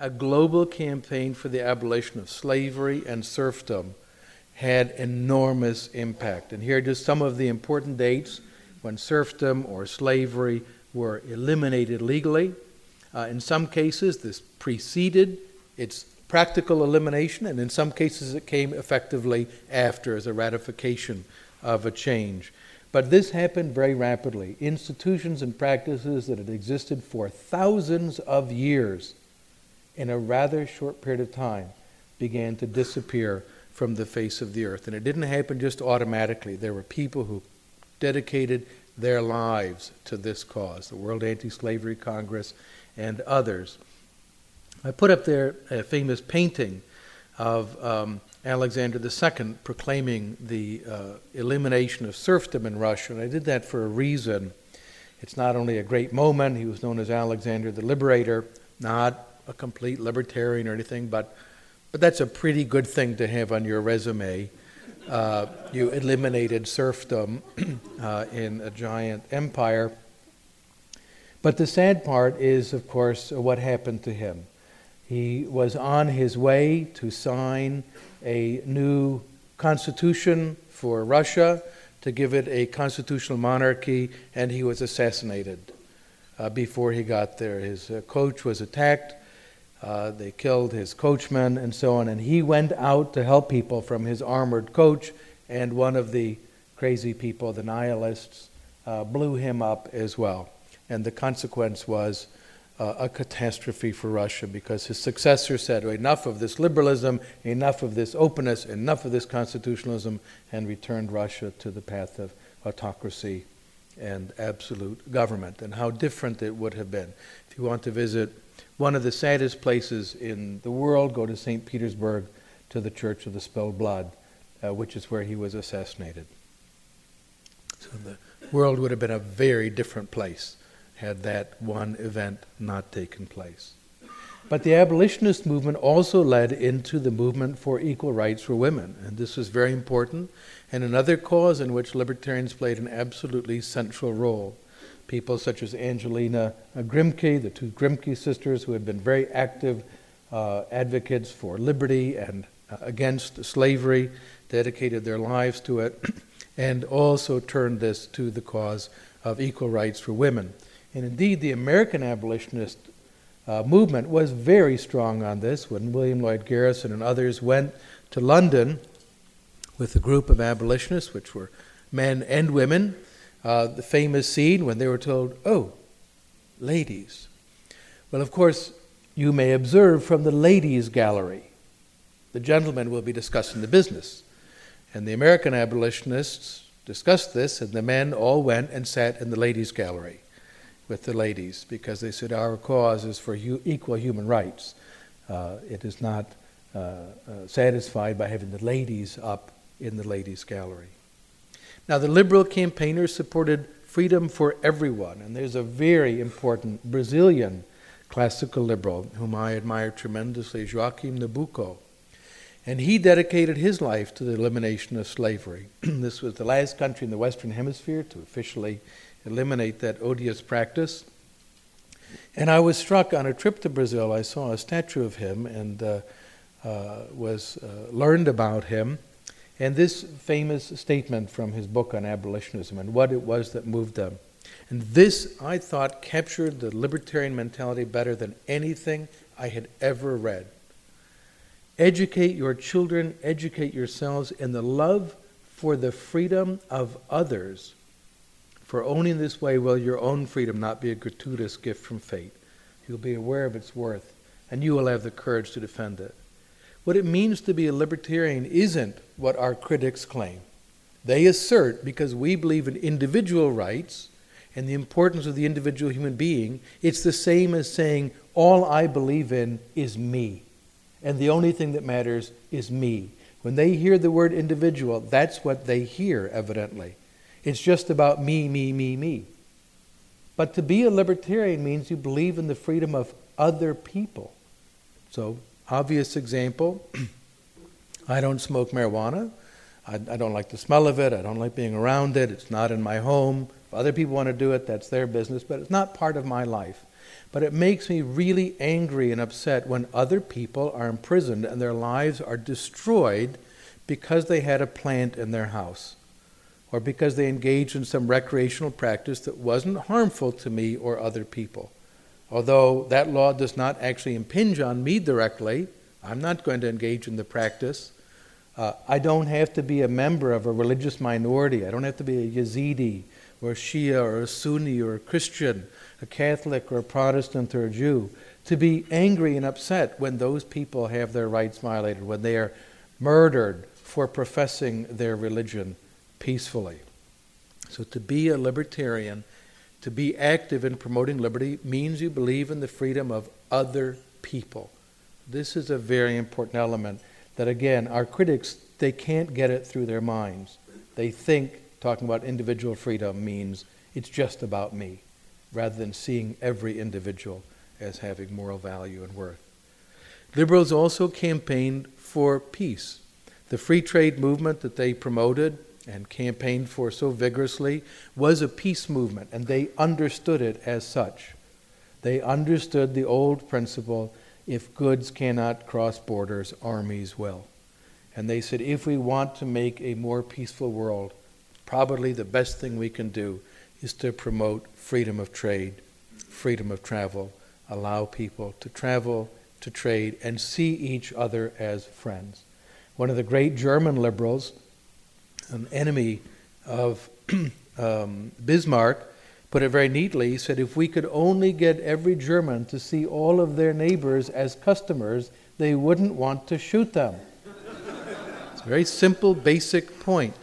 a global campaign for the abolition of slavery and serfdom had enormous impact. And here are just some of the important dates when serfdom or slavery were eliminated legally. Uh, in some cases, this preceded its practical elimination, and in some cases, it came effectively after as a ratification of a change. But this happened very rapidly. Institutions and practices that had existed for thousands of years in a rather short period of time began to disappear from the face of the earth. And it didn't happen just automatically. There were people who dedicated their lives to this cause the World Anti Slavery Congress and others. I put up there a famous painting of um, Alexander II proclaiming the uh, elimination of serfdom in Russia, and I did that for a reason. It's not only a great moment, he was known as Alexander the Liberator, not a complete libertarian or anything, but but that's a pretty good thing to have on your resume. Uh, you eliminated serfdom uh, in a giant empire. But the sad part is, of course, what happened to him. He was on his way to sign a new constitution for Russia, to give it a constitutional monarchy, and he was assassinated uh, before he got there. His uh, coach was attacked uh, they killed his coachman and so on. And he went out to help people from his armored coach, and one of the crazy people, the nihilists, uh, blew him up as well. And the consequence was uh, a catastrophe for Russia because his successor said, enough of this liberalism, enough of this openness, enough of this constitutionalism, and returned Russia to the path of autocracy and absolute government. And how different it would have been. If you want to visit one of the saddest places in the world, go to St. Petersburg to the Church of the Spilled Blood, uh, which is where he was assassinated. So the world would have been a very different place had that one event not taken place. But the abolitionist movement also led into the movement for equal rights for women, and this was very important, and another cause in which libertarians played an absolutely central role people such as Angelina Grimke, the two Grimke sisters, who had been very active uh, advocates for liberty and uh, against slavery, dedicated their lives to it, and also turned this to the cause of equal rights for women. And indeed, the American abolitionist uh, movement was very strong on this when William Lloyd Garrison and others went to London with a group of abolitionists, which were men and women, uh, the famous scene when they were told, Oh, ladies. Well, of course, you may observe from the ladies' gallery. The gentlemen will be discussing the business. And the American abolitionists discussed this, and the men all went and sat in the ladies' gallery with the ladies because they said, Our cause is for hu- equal human rights. Uh, it is not uh, uh, satisfied by having the ladies up in the ladies' gallery. Now, the liberal campaigners supported freedom for everyone, and there's a very important Brazilian classical liberal whom I admire tremendously, Joaquim Nabuco. And he dedicated his life to the elimination of slavery. this was the last country in the Western Hemisphere to officially eliminate that odious practice. And I was struck on a trip to Brazil. I saw a statue of him and uh, uh, was uh, learned about him. And this famous statement from his book on abolitionism and what it was that moved them. And this, I thought, captured the libertarian mentality better than anything I had ever read. Educate your children, educate yourselves in the love for the freedom of others. For only in this way will your own freedom not be a gratuitous gift from fate. You'll be aware of its worth, and you will have the courage to defend it. What it means to be a libertarian isn't what our critics claim. They assert, because we believe in individual rights and the importance of the individual human being, it's the same as saying, all I believe in is me. And the only thing that matters is me. When they hear the word individual, that's what they hear, evidently. It's just about me, me, me, me. But to be a libertarian means you believe in the freedom of other people. So Obvious example I don't smoke marijuana. I, I, don't like the smell of it. I don't like being around it. It's not in my home. If other people want to do it, that's their business, but it's not part of my life. But it makes me really angry and upset when other people are imprisoned and their lives are destroyed because they had a plant in their house or because they engaged in some recreational practice that wasn't harmful to me or other people. Although that law does not actually impinge on me directly, I'm not going to engage in the practice. Uh, I don't have to be a member of a religious minority. I don't have to be a Yazidi or a Shia or a Sunni or a Christian, a Catholic or a Protestant or a Jew to be angry and upset when those people have their rights violated, when they are murdered for professing their religion peacefully. So to be a libertarian, to be active in promoting liberty, means you believe in the freedom of other people. This is a very important element that, again, our critics, they can't get it through their minds. They think talking about individual freedom means it's just about me, rather than seeing every individual as having moral value and worth. Liberals also campaigned for peace. The free trade movement that they promoted and campaigned for so vigorously was a peace movement, and they understood it as such. They understood the old principle if goods cannot cross borders, armies will. And they said, if we want to make a more peaceful world, probably the best thing we can do is to promote freedom of trade, freedom of travel, allow people to travel, to trade, and see each other as friends. One of the great German liberals, an enemy of um, Bismarck, put it very neatly. He said, if we could only get every German to see all of their neighbors as customers, they wouldn't want to shoot them. it's a very simple, basic point.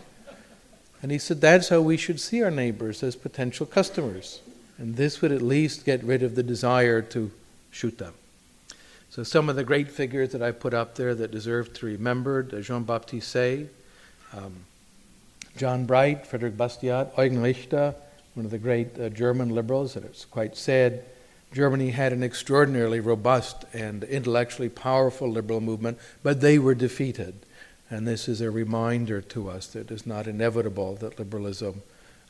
And he said, that's how we should see our neighbors as potential customers. And this would at least get rid of the desire to shoot them. So, some of the great figures that I put up there that deserve to be remembered Jean Baptiste Say, um, John Bright, Frederick Bastiat, Eugen Richter, one of the great uh, German liberals, and it's quite sad. Germany had an extraordinarily robust and intellectually powerful liberal movement, but they were defeated. And this is a reminder to us that it is not inevitable that liberalism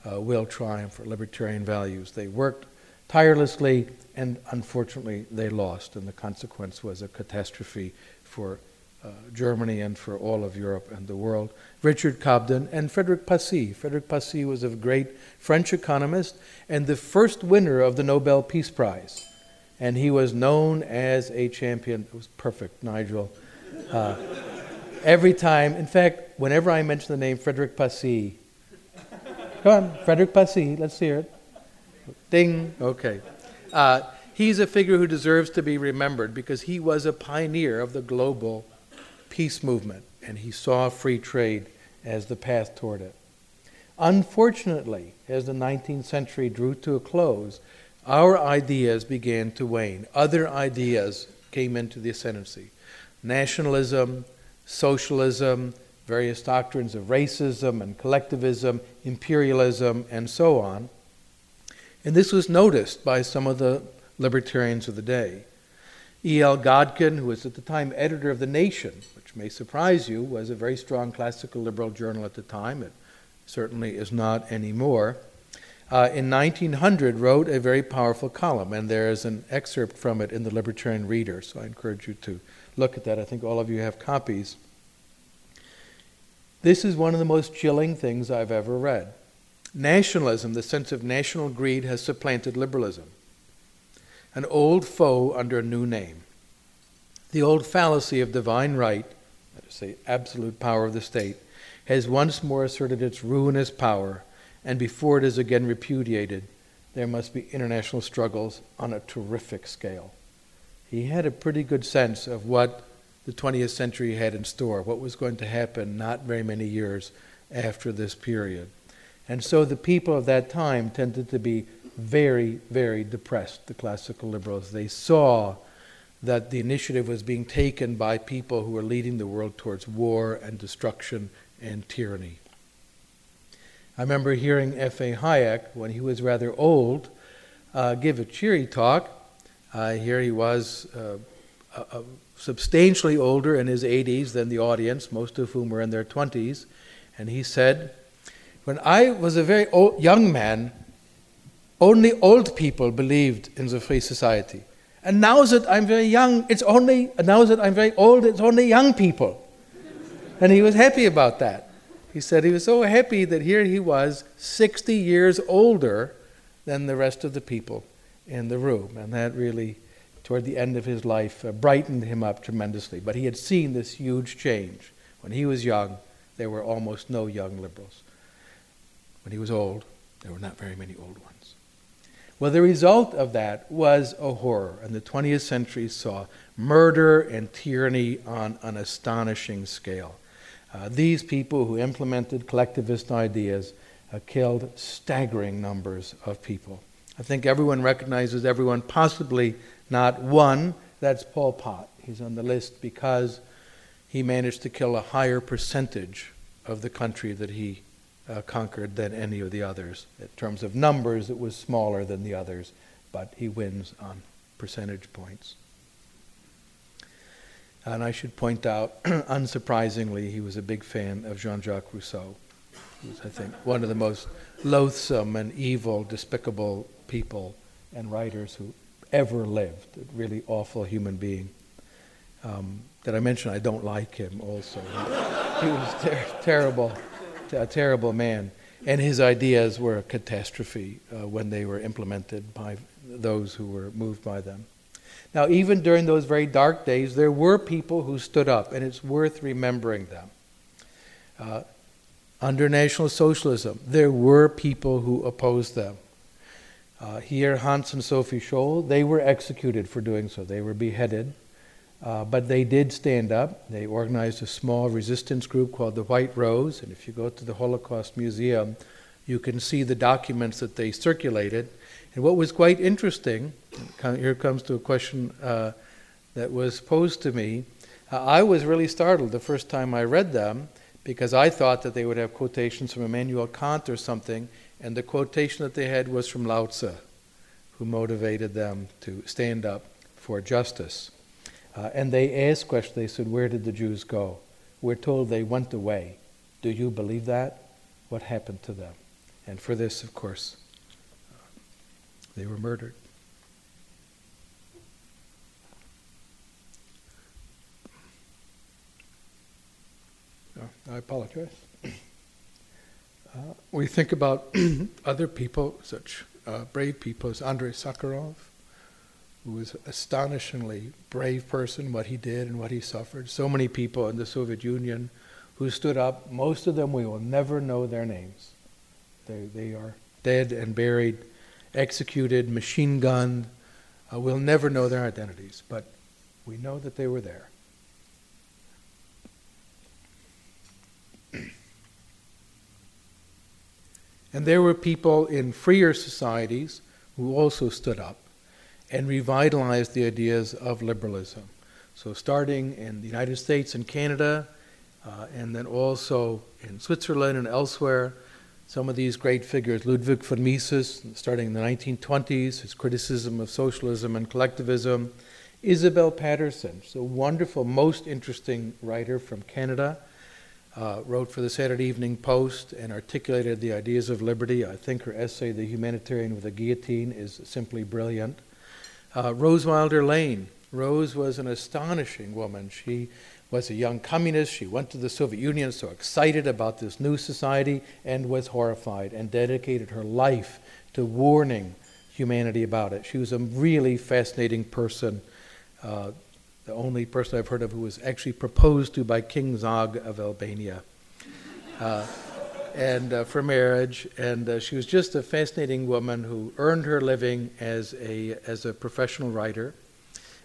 uh, will triumph for libertarian values. They worked tirelessly, and unfortunately, they lost, and the consequence was a catastrophe for uh, Germany and for all of Europe and the world. Richard Cobden and Frederick Passy. Frederick Passy was a great French economist and the first winner of the Nobel Peace Prize. And he was known as a champion. It was perfect, Nigel. Uh, every time, in fact, whenever I mention the name Frederick Passy, come on, Frederick Passy, let's hear it. Ding, okay. Uh, he's a figure who deserves to be remembered because he was a pioneer of the global peace movement and he saw free trade as the path toward it. Unfortunately, as the 19th century drew to a close, our ideas began to wane. Other ideas came into the ascendancy nationalism, socialism, various doctrines of racism and collectivism, imperialism, and so on. And this was noticed by some of the libertarians of the day. E.L. Godkin, who was at the time editor of The Nation, may surprise you, was a very strong classical liberal journal at the time. It certainly is not anymore. Uh, in 1900, wrote a very powerful column, and there is an excerpt from it in the Libertarian Reader, so I encourage you to look at that. I think all of you have copies. This is one of the most chilling things I've ever read. Nationalism, the sense of national greed, has supplanted liberalism. An old foe under a new name. The old fallacy of divine right say absolute power of the state, has once more asserted its ruinous power, and before it is again repudiated, there must be international struggles on a terrific scale. He had a pretty good sense of what the 20th century had in store, what was going to happen not very many years after this period. And so the people of that time tended to be very, very depressed, the classical liberals. They saw that the initiative was being taken by people who were leading the world towards war and destruction and tyranny. I remember hearing F.A. Hayek, when he was rather old, uh, give a cheery talk. Uh, here he was uh, substantially older in his 80s than the audience, most of whom were in their 20s. And he said, When I was a very old, young man, only old people believed in the free society. And now that I'm very young, it's only, now that I'm very old, it's only young people. and he was happy about that. He said he was so happy that here he was, 60 years older than the rest of the people in the room. And that really, toward the end of his life, uh, brightened him up tremendously. But he had seen this huge change. When he was young, there were almost no young liberals. When he was old, there were not very many old ones. Well, the result of that was a horror, and the 20th century saw murder and tyranny on an astonishing scale. Uh, these people who implemented collectivist ideas uh, killed staggering numbers of people. I think everyone recognizes everyone, possibly not one. That's Pol Pot. He's on the list because he managed to kill a higher percentage of the country that he uh, conquered than any of the others. In terms of numbers, it was smaller than the others, but he wins on percentage points. And I should point out, unsurprisingly, he was a big fan of Jean Jacques Rousseau. Was, I think, one of the most loathsome and evil, despicable people and writers who ever lived. A really awful human being. Um, did I mention I don't like him also? he was ter- terrible a terrible man, and his ideas were a catastrophe uh, when they were implemented by those who were moved by them. Now, even during those very dark days, there were people who stood up, and it's worth remembering them. Uh, under National Socialism, there were people who opposed them. Uh, here, Hans and Sophie Scholl, they were executed for doing so. They were beheaded. Uh, but they did stand up. They organized a small resistance group called the White Rose. And if you go to the Holocaust Museum, you can see the documents that they circulated. And what was quite interesting, here comes to a question uh, that was posed to me. Uh, I was really startled the first time I read them because I thought that they would have quotations from Immanuel Kant or something, and the quotation that they had was from Lao Tzu, who motivated them to stand up for justice. Uh, and they asked questions. They said, Where did the Jews go? We're told they went away. Do you believe that? What happened to them? And for this, of course, uh, they were murdered. Oh, I apologize. Uh, we think about other people, such uh, brave people as Andrei Sakharov, who was astonishingly brave person, what he did and what he suffered. So many people in the Soviet Union who stood up. Most of them we will never know their names. They, they are dead and buried, executed, machine gunned. Uh, we'll never know their identities, but we know that they were there. and there were people in freer societies who also stood up and revitalized the ideas of liberalism. So, starting in the United States and Canada, uh, and then also in Switzerland and elsewhere, some of these great figures, Ludwig von Mises, starting in the 1920s, his criticism of socialism and collectivism, Isabel Paterson, a wonderful, most interesting writer from Canada, uh, wrote for the Saturday Evening Post and articulated the ideas of liberty. I think her essay, The Humanitarian with a Guillotine, is simply brilliant. Uh, Rose Wilder Lane. Rose was an astonishing woman. She was a young communist. She went to the Soviet Union, so excited about this new society, and was horrified and dedicated her life to warning humanity about it. She was a really fascinating person, uh, the only person I've heard of who was actually proposed to by King Zog of Albania. Uh, and uh, for marriage. And uh, she was just a fascinating woman who earned her living as a as a professional writer.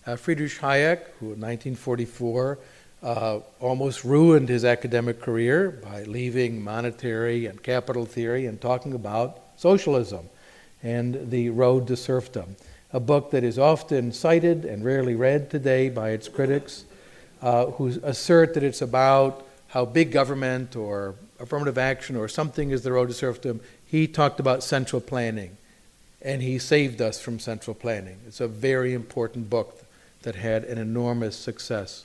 Uh, Friedrich Hayek, who in 1944 uh, almost ruined his academic career by leaving monetary and capital theory and talking about socialism and the road to serfdom. A book that is often cited and rarely read today by its critics, uh, who assert that it's about how big government or affirmative action or something is the road to serfdom. He talked about central planning, and he saved us from central planning. It's a very important book that had an enormous success.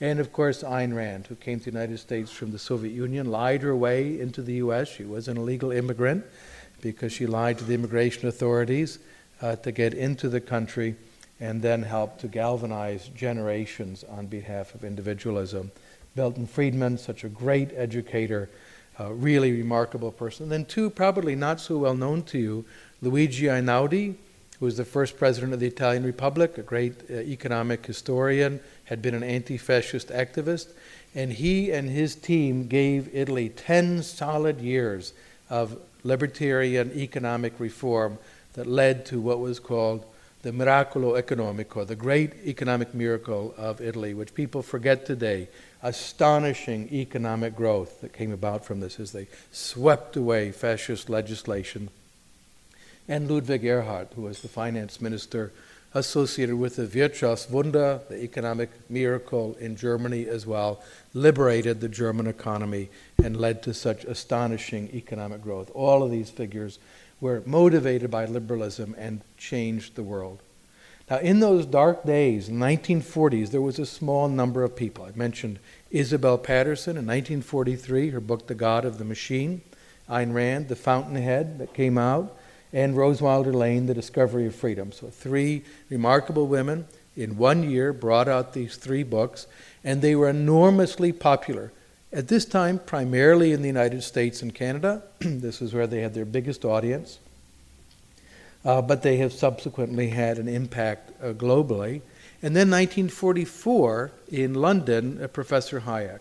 And of course, Ayn Rand, who came to the United States from the Soviet Union, lied her way into the U.S. She was an illegal immigrant, because she lied to the immigration authorities uh, to get into the country and then helped to galvanize generations on behalf of individualism. Milton Friedman, such a great educator, uh, really remarkable person. Then two, probably not so well known to you, Luigi Einaudi, who was the first president of the Italian Republic, a great uh, economic historian, had been an anti-fascist activist, and he and his team gave Italy 10 solid years of libertarian economic reform that led to what was called the Miracolo Economico, the great economic miracle of Italy, which people forget today. Astonishing economic growth that came about from this as they swept away fascist legislation. And Ludwig Erhard, who was the finance minister associated with the Wirtschaftswunder, the economic miracle in Germany as well, liberated the German economy and led to such astonishing economic growth. All of these figures were motivated by liberalism and changed the world. Now, in those dark days, in the 1940s, there was a small number of people. I mentioned Isabel Paterson in 1943, her book, The God of the Machine, Ayn Rand, The Fountainhead, that came out, and Rose Wilder Lane, The Discovery of Freedom. So, three remarkable women in one year brought out these three books, and they were enormously popular. At this time, primarily in the United States and Canada, this is where they had their biggest audience, uh, but they have subsequently had an impact uh, globally. And then 1944 in London, uh, Professor Hayek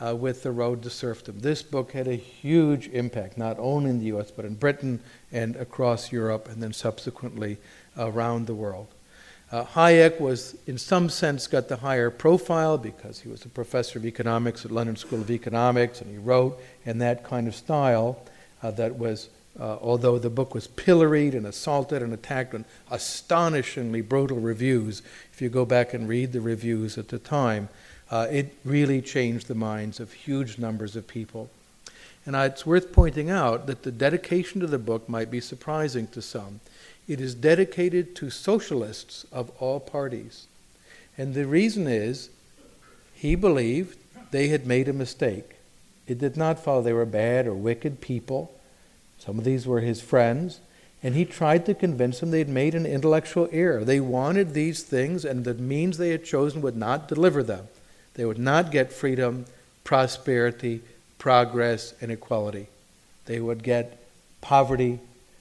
uh, with The Road to Serfdom. This book had a huge impact, not only in the US, but in Britain and across Europe, and then subsequently around the world. Uh, Hayek was, in some sense, got the higher profile because he was a professor of economics at London School of Economics, and he wrote in that kind of style uh, that was, uh, although the book was pilloried and assaulted and attacked on astonishingly brutal reviews, if you go back and read the reviews at the time, uh, it really changed the minds of huge numbers of people. And it's worth pointing out that the dedication to the book might be surprising to some. It is dedicated to socialists of all parties. And the reason is he believed they had made a mistake. It did not follow they were bad or wicked people. Some of these were his friends. And he tried to convince them they had made an intellectual error. They wanted these things, and the means they had chosen would not deliver them. They would not get freedom, prosperity, progress, and equality. They would get poverty,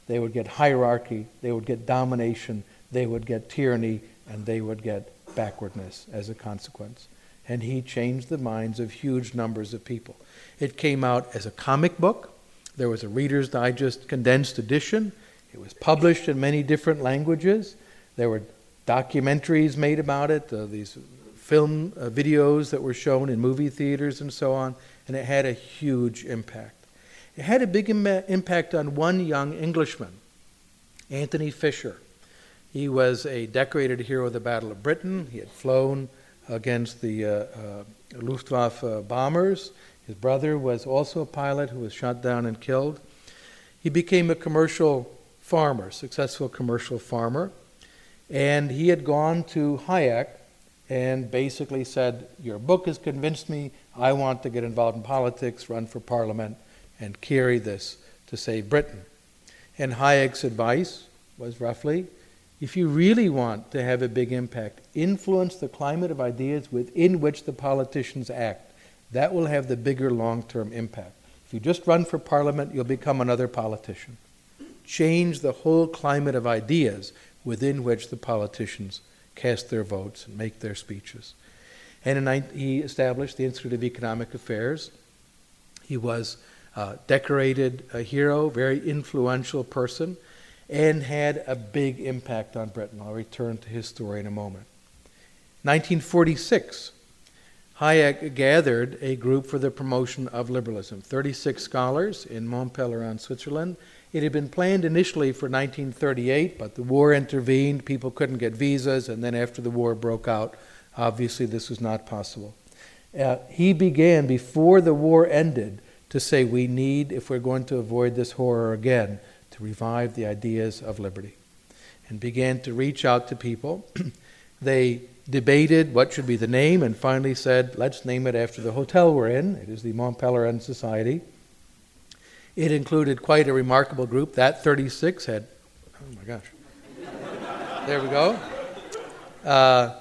they would get hierarchy, they would get domination, they would get tyranny, and they would get backwardness as a consequence. And he changed the minds of huge numbers of people. It came out as a comic book. There was a Reader's Digest condensed edition. It was published in many different languages. There were documentaries made about it, uh, these film uh, videos that were shown in movie theaters and so on, and it had a huge impact. It had a big Im- impact on one young Englishman, Anthony Fisher. He was a decorated hero of the Battle of Britain. He had flown against the uh, uh, Luftwaffe bombers. His brother was also a pilot who was shot down and killed. He became a commercial farmer, successful commercial farmer, and he had gone to Hayek and basically said, Your book has convinced me. I want to get involved in politics, run for parliament and carry this to save Britain. And Hayek's advice was roughly if you really want to have a big impact, influence the climate of ideas within which the politicians act. That will have the bigger long term impact. If you just run for parliament, you'll become another politician. Change the whole climate of ideas within which the politicians cast their votes and make their speeches. And in, he established the Institute of Economic Affairs. He was uh, decorated a hero, very influential person, and had a big impact on Britain. I'll return to his story in a moment. 1946, Hayek gathered a group for the promotion of liberalism, 36 scholars in Mont Pelerin, Switzerland. It had been planned initially for 1938, but the war intervened, people couldn't get visas, and then after the war broke out, obviously this was not possible. Uh, he began, before the war ended, to say we need, if we're going to avoid this horror again, to revive the ideas of liberty. And began to reach out to people. they debated what should be the name and finally said, let's name it after the hotel we're in. It is the Mont Pelerin Society. It included quite a remarkable group. That 36 had, oh my gosh. there we go. Uh,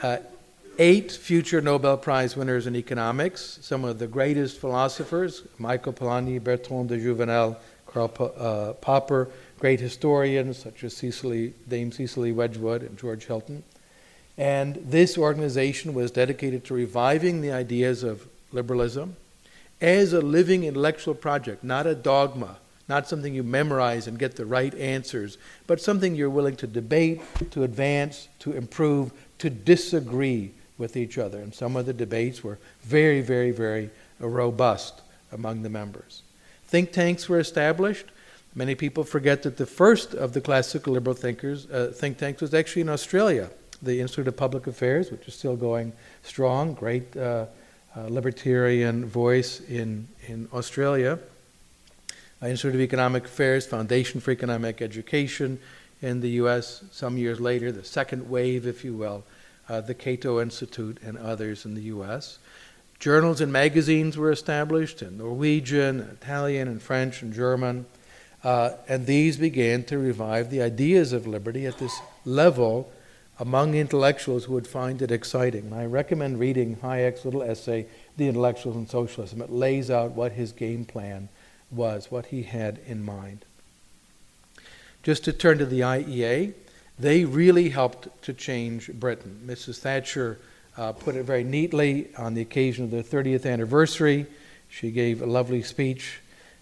uh, eight future Nobel Prize winners in economics, some of the greatest philosophers Michael Polanyi, Bertrand de Jouvenel, Karl uh, Popper, great historians such as Cicely, Dame Cicely Wedgwood and George Hilton. And this organization was dedicated to reviving the ideas of liberalism as a living intellectual project, not a dogma, not something you memorize and get the right answers, but something you're willing to debate, to advance, to improve, to disagree with each other. And some of the debates were very, very, very robust among the members. Think tanks were established. Many people forget that the first of the classical liberal thinkers, uh, think tanks was actually in Australia, the Institute of Public Affairs, which is still going strong, great uh, uh, libertarian voice in, in Australia. Uh, Institute of Economic Affairs, Foundation for Economic Education in the US. Some years later, the second wave, if you will, uh, the Cato Institute and others in the US. Journals and magazines were established in Norwegian, Italian, and French and German. Uh, and these began to revive the ideas of liberty at this level among intellectuals who would find it exciting. And I recommend reading Hayek's little essay, The Intellectuals and Socialism. It lays out what his game plan was, what he had in mind. Just to turn to the IEA, they really helped to change Britain. Mrs. Thatcher uh, put it very neatly on the occasion of their 30th anniversary. She gave a lovely speech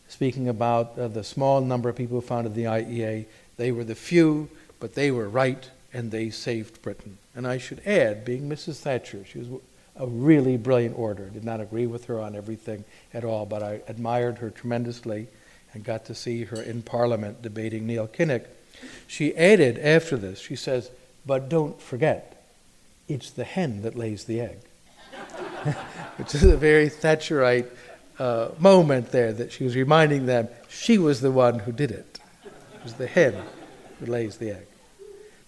speaking about uh, the small number of people who founded the IEA. They were the few, but they were right and they saved Britain. And I should add, being Mrs. Thatcher, she was a really brilliant orator. I did not agree with her on everything at all, but I admired her tremendously and got to see her in Parliament debating Neil Kinnock. She added after this, she says, but don't forget, it's the hen that lays the egg. Which is a very Thatcherite uh, moment there that she was reminding them she was the one who did it. It was the hen who lays the egg.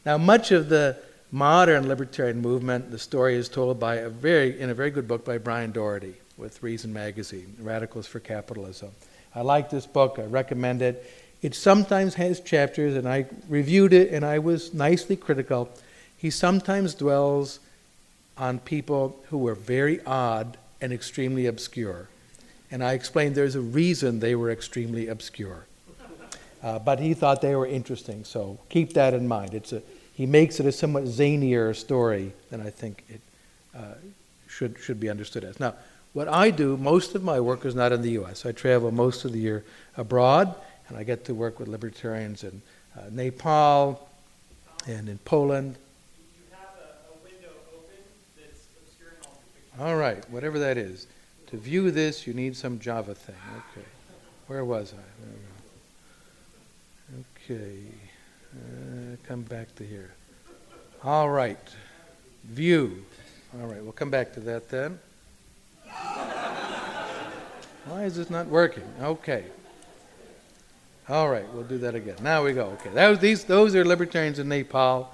Now, much of the modern libertarian movement, the story is told by a very, in a very good book by Brian Doherty with Reason Magazine, Radicals for Capitalism. I like this book, I recommend it. It sometimes has chapters, and I reviewed it and I was nicely critical. He sometimes dwells on people who were very odd and extremely obscure. And I explained there's a reason they were extremely obscure. Uh, but he thought they were interesting, so keep that in mind. It's a, he makes it a somewhat zanier story than I think it uh, should, should be understood as. Now, what I do, most of my work is not in the U.S. I travel most of the year abroad, and I get to work with libertarians in uh, Nepal and in Poland. All right, whatever that is. To view this, you need some Java thing. Okay. Where was I? Okay, uh, come back to here. All right, view. All right, we'll come back to that then. Why is this not working? Okay. All right, we'll do that again. Now we go. Okay, that was, these those are libertarians in Nepal.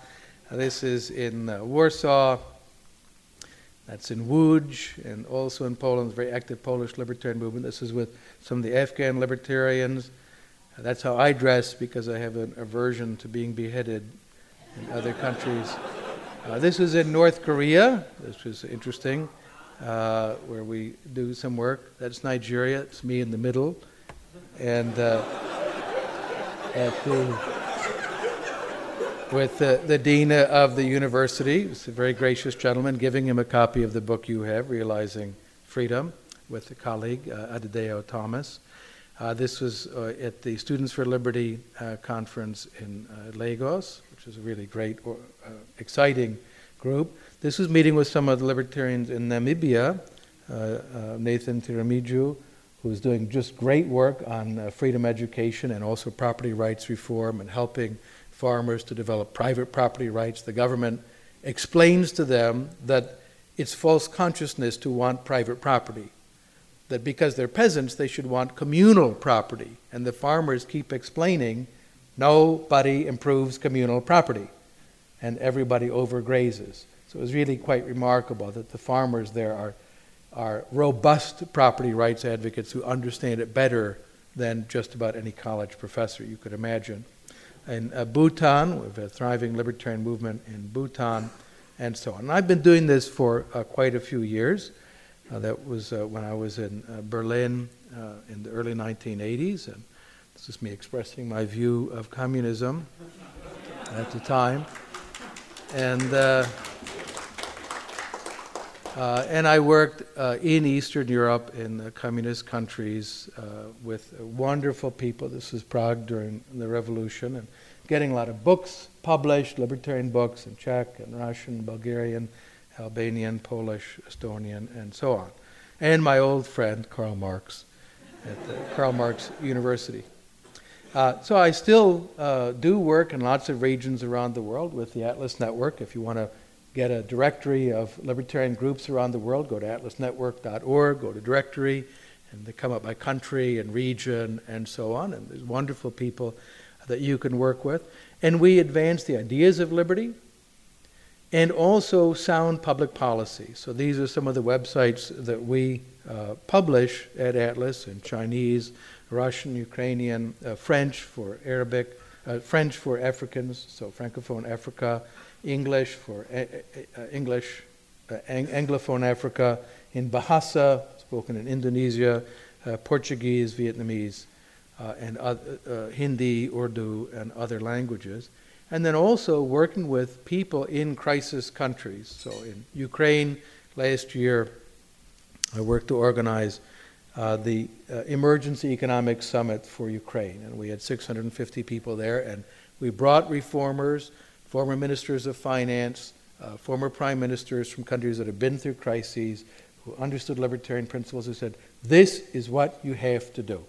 Uh, this is in uh, Warsaw. That's in Łódź, and also in Poland, very active Polish libertarian movement. This is with some of the Afghan libertarians. That's how I dress because I have an aversion to being beheaded in other countries. Uh, this is in North Korea. This was interesting, uh, where we do some work. That's Nigeria. It's me in the middle, and uh, the with the, the dean of the university. It's a very gracious gentleman, giving him a copy of the book you have, Realizing Freedom, with a colleague, uh, Adedayo Thomas. Uh, this was uh, at the Students for Liberty uh, conference in uh, Lagos, which is a really great, uh, exciting group. This was meeting with some of the libertarians in Namibia, uh, Nathan Tiramiju, who is doing just great work on freedom education and also property rights reform and helping farmers to develop private property rights. The government explains to them that it's false consciousness to want private property that because they're peasants, they should want communal property. And the farmers keep explaining nobody improves communal property, and everybody overgrazes. So it was really quite remarkable that the farmers there are, are robust property rights advocates who understand it better than just about any college professor you could imagine. In uh, Bhutan, we have a thriving libertarian movement in Bhutan, and so on. And I've been doing this for uh, quite a few years. Uh, that was uh, when I was in uh, Berlin uh, in the early 1980s, and this is me expressing my view of communism at the time. And uh, and I worked uh, in Eastern Europe in the communist countries uh, with wonderful people. This was Prague during the revolution, and getting a lot of books published, libertarian books in Czech and Russian, Bulgarian, Albanian, Polish, Estonian, and so on. And my old friend Karl Marx at the Karl Marx University. Uh, so I still uh, do work in lots of regions around the world with the Atlas Network. If you want to get a directory of libertarian groups around the world. Go to atlasnetwork.org, go to directory, and they come up by country and region and so on. And there's wonderful people that you can work with. And we advance the ideas of liberty and also sound public policy. So these are some of the websites that we uh, publish at Atlas in Chinese, Russian, Ukrainian, uh, French for Arabic, uh, French for Africans, so Francophone Africa, English for uh, English, uh, Anglophone Africa, in Bahasa, spoken in Indonesia, uh, Portuguese, Vietnamese, and Hindi, Urdu, and other languages. And then also working with people in crisis countries. So in Ukraine last year, I worked to organize uh, the uh, Emergency Economic Summit for Ukraine. And we had 650 people there, and we brought reformers former ministers of finance, uh, former prime ministers from countries that have been through crises, who understood libertarian principles, who said, This is what you have to do.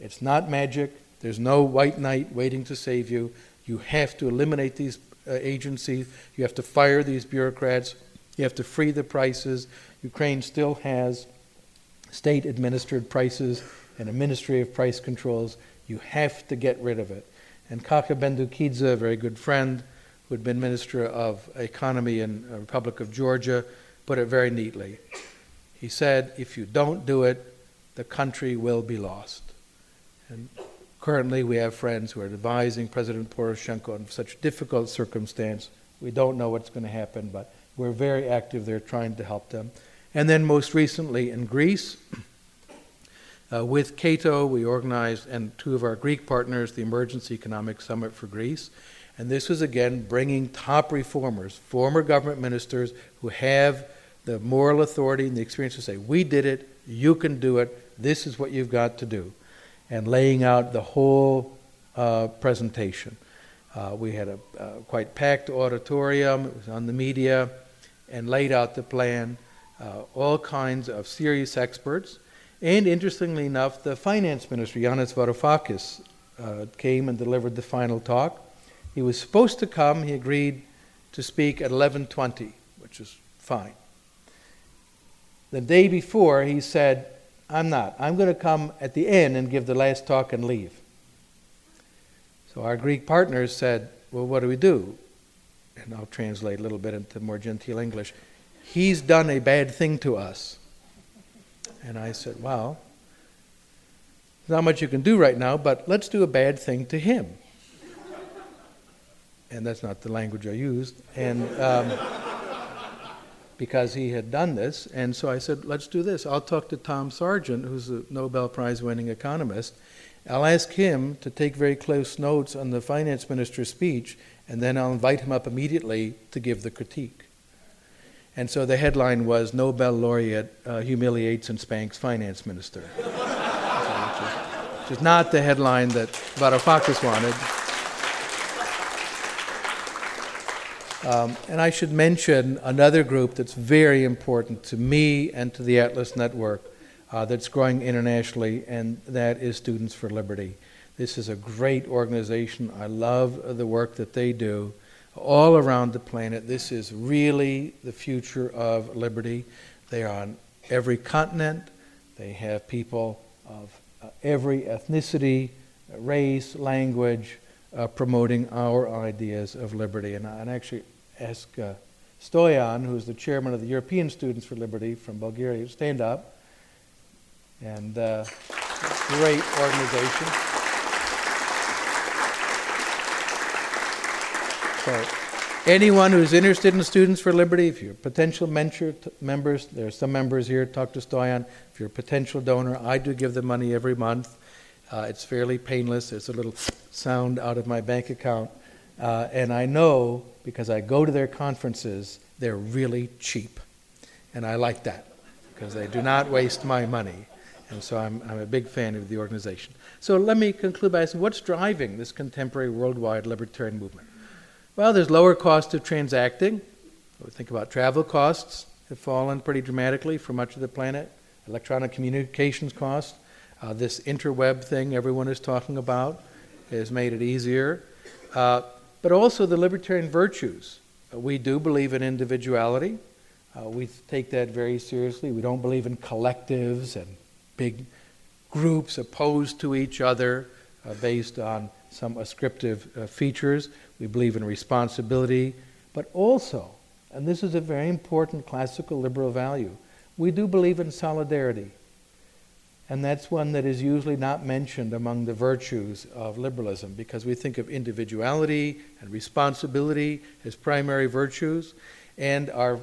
It's not magic. There's no white knight waiting to save you. You have to eliminate these uh, agencies. You have to fire these bureaucrats. You have to free the prices. Ukraine still has state administered prices and a ministry of price controls. You have to get rid of it. And Kakha Bendukidze, a very good friend who had been Minister of Economy in the Republic of Georgia, put it very neatly. He said, if you don't do it, the country will be lost. And currently we have friends who are advising President Poroshenko in such difficult circumstance. We don't know what's going to happen, but we're very active there trying to help them. And then most recently in Greece, uh, with Cato, we organized, and two of our Greek partners, the Emergency Economic Summit for Greece. And this was again bringing top reformers, former government ministers who have the moral authority and the experience to say, We did it, you can do it, this is what you've got to do. And laying out the whole uh, presentation. Uh, we had a uh, quite packed auditorium, it was on the media, and laid out the plan. Uh, all kinds of serious experts and interestingly enough, the finance minister, Yanis Varoufakis, uh, came and delivered the final talk. He was supposed to come. He agreed to speak at 11:20, which is fine. The day before, he said, "I'm not. I'm going to come at the end and give the last talk and leave." So our Greek partners said, "Well, what do we do?" And I'll translate a little bit into more genteel English. He's done a bad thing to us. And I said, Well, there's not much you can do right now, but let's do a bad thing to him. and that's not the language I used. And um, because he had done this. And so I said, Let's do this. I'll talk to Tom Sargent, who's a Nobel Prize winning economist. I'll ask him to take very close notes on the finance minister's speech, and then I'll invite him up immediately to give the critique. And so the headline was Nobel laureate uh, humiliates and spanks finance minister. which, is, which, is, not the headline that Varoufakis wanted. Um, and I should mention another group that's very important to me and to the Atlas Network uh, that's growing internationally, and that is Students for Liberty. This is a great organization. I love the work that they do all around the planet. This is really the future of liberty. They are on every continent. They have people of uh, every ethnicity, race, language, uh, promoting our ideas of liberty. And I actually ask uh, Stoyan, who's the chairman of the European Students for Liberty from Bulgaria, stand up. And uh, Great organization. So, anyone who's interested in Students for Liberty, if you're potential mentor members, there are some members here, talk to Stoyan. If you're a potential donor, I do give the money every month. Uh, it's fairly painless. There's a little sound out of my bank account. Uh, and I know, because I go to their conferences, they're really cheap. And I like that, because they do not waste my money. And so I'm, I'm a big fan of the organization. So let me conclude by asking what's driving this contemporary worldwide libertarian movement? Well, there's lower cost of transacting. We think about travel costs have fallen pretty dramatically for much of the planet. Electronic communications costs, uh, this interweb thing everyone is talking about, has made it easier. Uh, but also the libertarian virtues. Uh, we do believe in individuality. Uh, we take that very seriously. We don't believe in collectives and big groups opposed to each other uh, based on some ascriptive features. We believe in responsibility, but also, and this is a very important classical liberal value, we do believe in solidarity. And that's one that is usually not mentioned among the virtues of liberalism because we think of individuality and responsibility as primary virtues, and our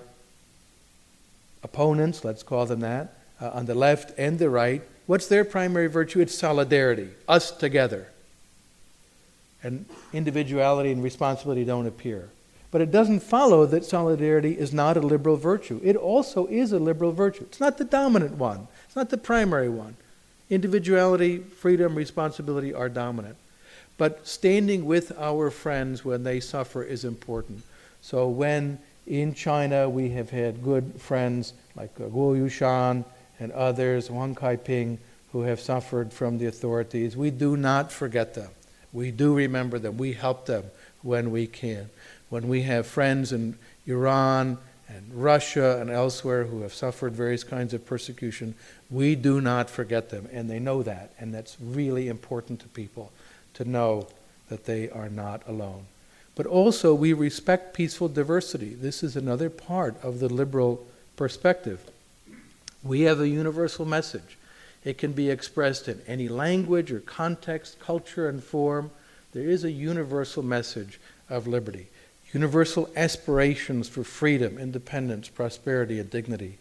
opponents, let's call them that, uh, on the left and the right, what's their primary virtue? It's solidarity, us together and individuality and responsibility don't appear. But it doesn't follow that solidarity is not a liberal virtue. It also is a liberal virtue. It's not the dominant one, it's not the primary one. Individuality, freedom, responsibility are dominant. But standing with our friends when they suffer is important. So when in China we have had good friends like uh, Guo Yushan and others, Wang Kaiping, who have suffered from the authorities, we do not forget them. We do remember them. We help them when we can. When we have friends in Iran and Russia and elsewhere who have suffered various kinds of persecution, we do not forget them. And they know that. And that's really important to people to know that they are not alone. But also, we respect peaceful diversity. This is another part of the liberal perspective. We have a universal message. It can be expressed in any language or context, culture, and form. There is a universal message of liberty, universal aspirations for freedom, independence, prosperity, and dignity.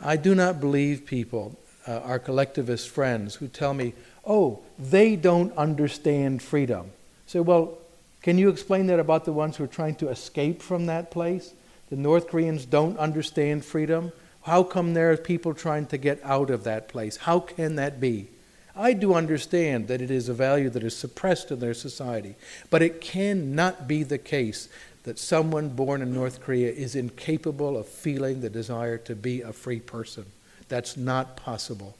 I do not believe people, uh, our collectivist friends, who tell me, oh, they don't understand freedom. Say, so, well, can you explain that about the ones who are trying to escape from that place? The North Koreans don't understand freedom. How come there are people trying to get out of that place? How can that be? I do understand that it is a value that is suppressed in their society, but it cannot be the case that someone born in North Korea is incapable of feeling the desire to be a free person. That's not possible.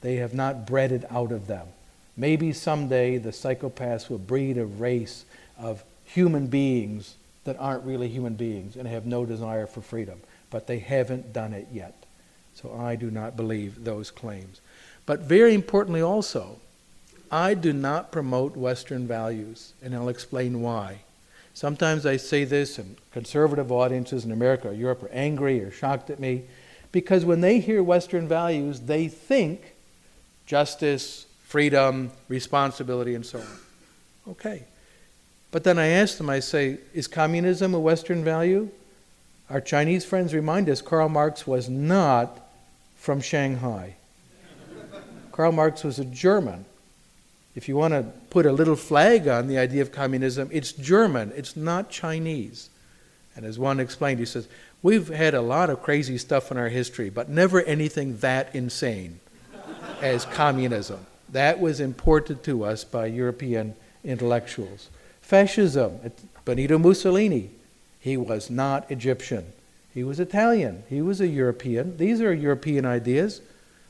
They have not bred it out of them. Maybe someday the psychopaths will breed a race of human beings that aren't really human beings and have no desire for freedom but they haven't done it yet. So I do not believe those claims. But very importantly, also, I do not promote Western values, and I'll explain why. Sometimes I say this, and conservative audiences in America or Europe are angry or shocked at me because when they hear Western values, they think justice, freedom, responsibility, and so on. Okay. But then I ask them, I say, is communism a Western value? Our Chinese friends remind us Karl Marx was not from Shanghai. Karl Marx was a German. If you want to put a little flag on the idea of communism, it's German, it's not Chinese. And as one explained, he says, We've had a lot of crazy stuff in our history, but never anything that insane as communism. That was imported to us by European intellectuals. Fascism, Benito Mussolini, he was not Egyptian. He was Italian. He was a European. These are European ideas.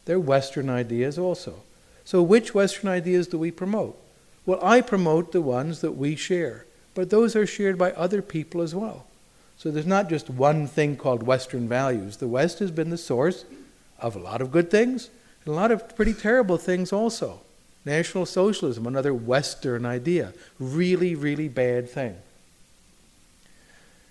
They're Western ideas also. So, which Western ideas do we promote? Well, I promote the ones that we share, but those are shared by other people as well. So, there's not just one thing called Western values. The West has been the source of a lot of good things and a lot of pretty terrible things also. National Socialism, another Western idea, really, really bad thing.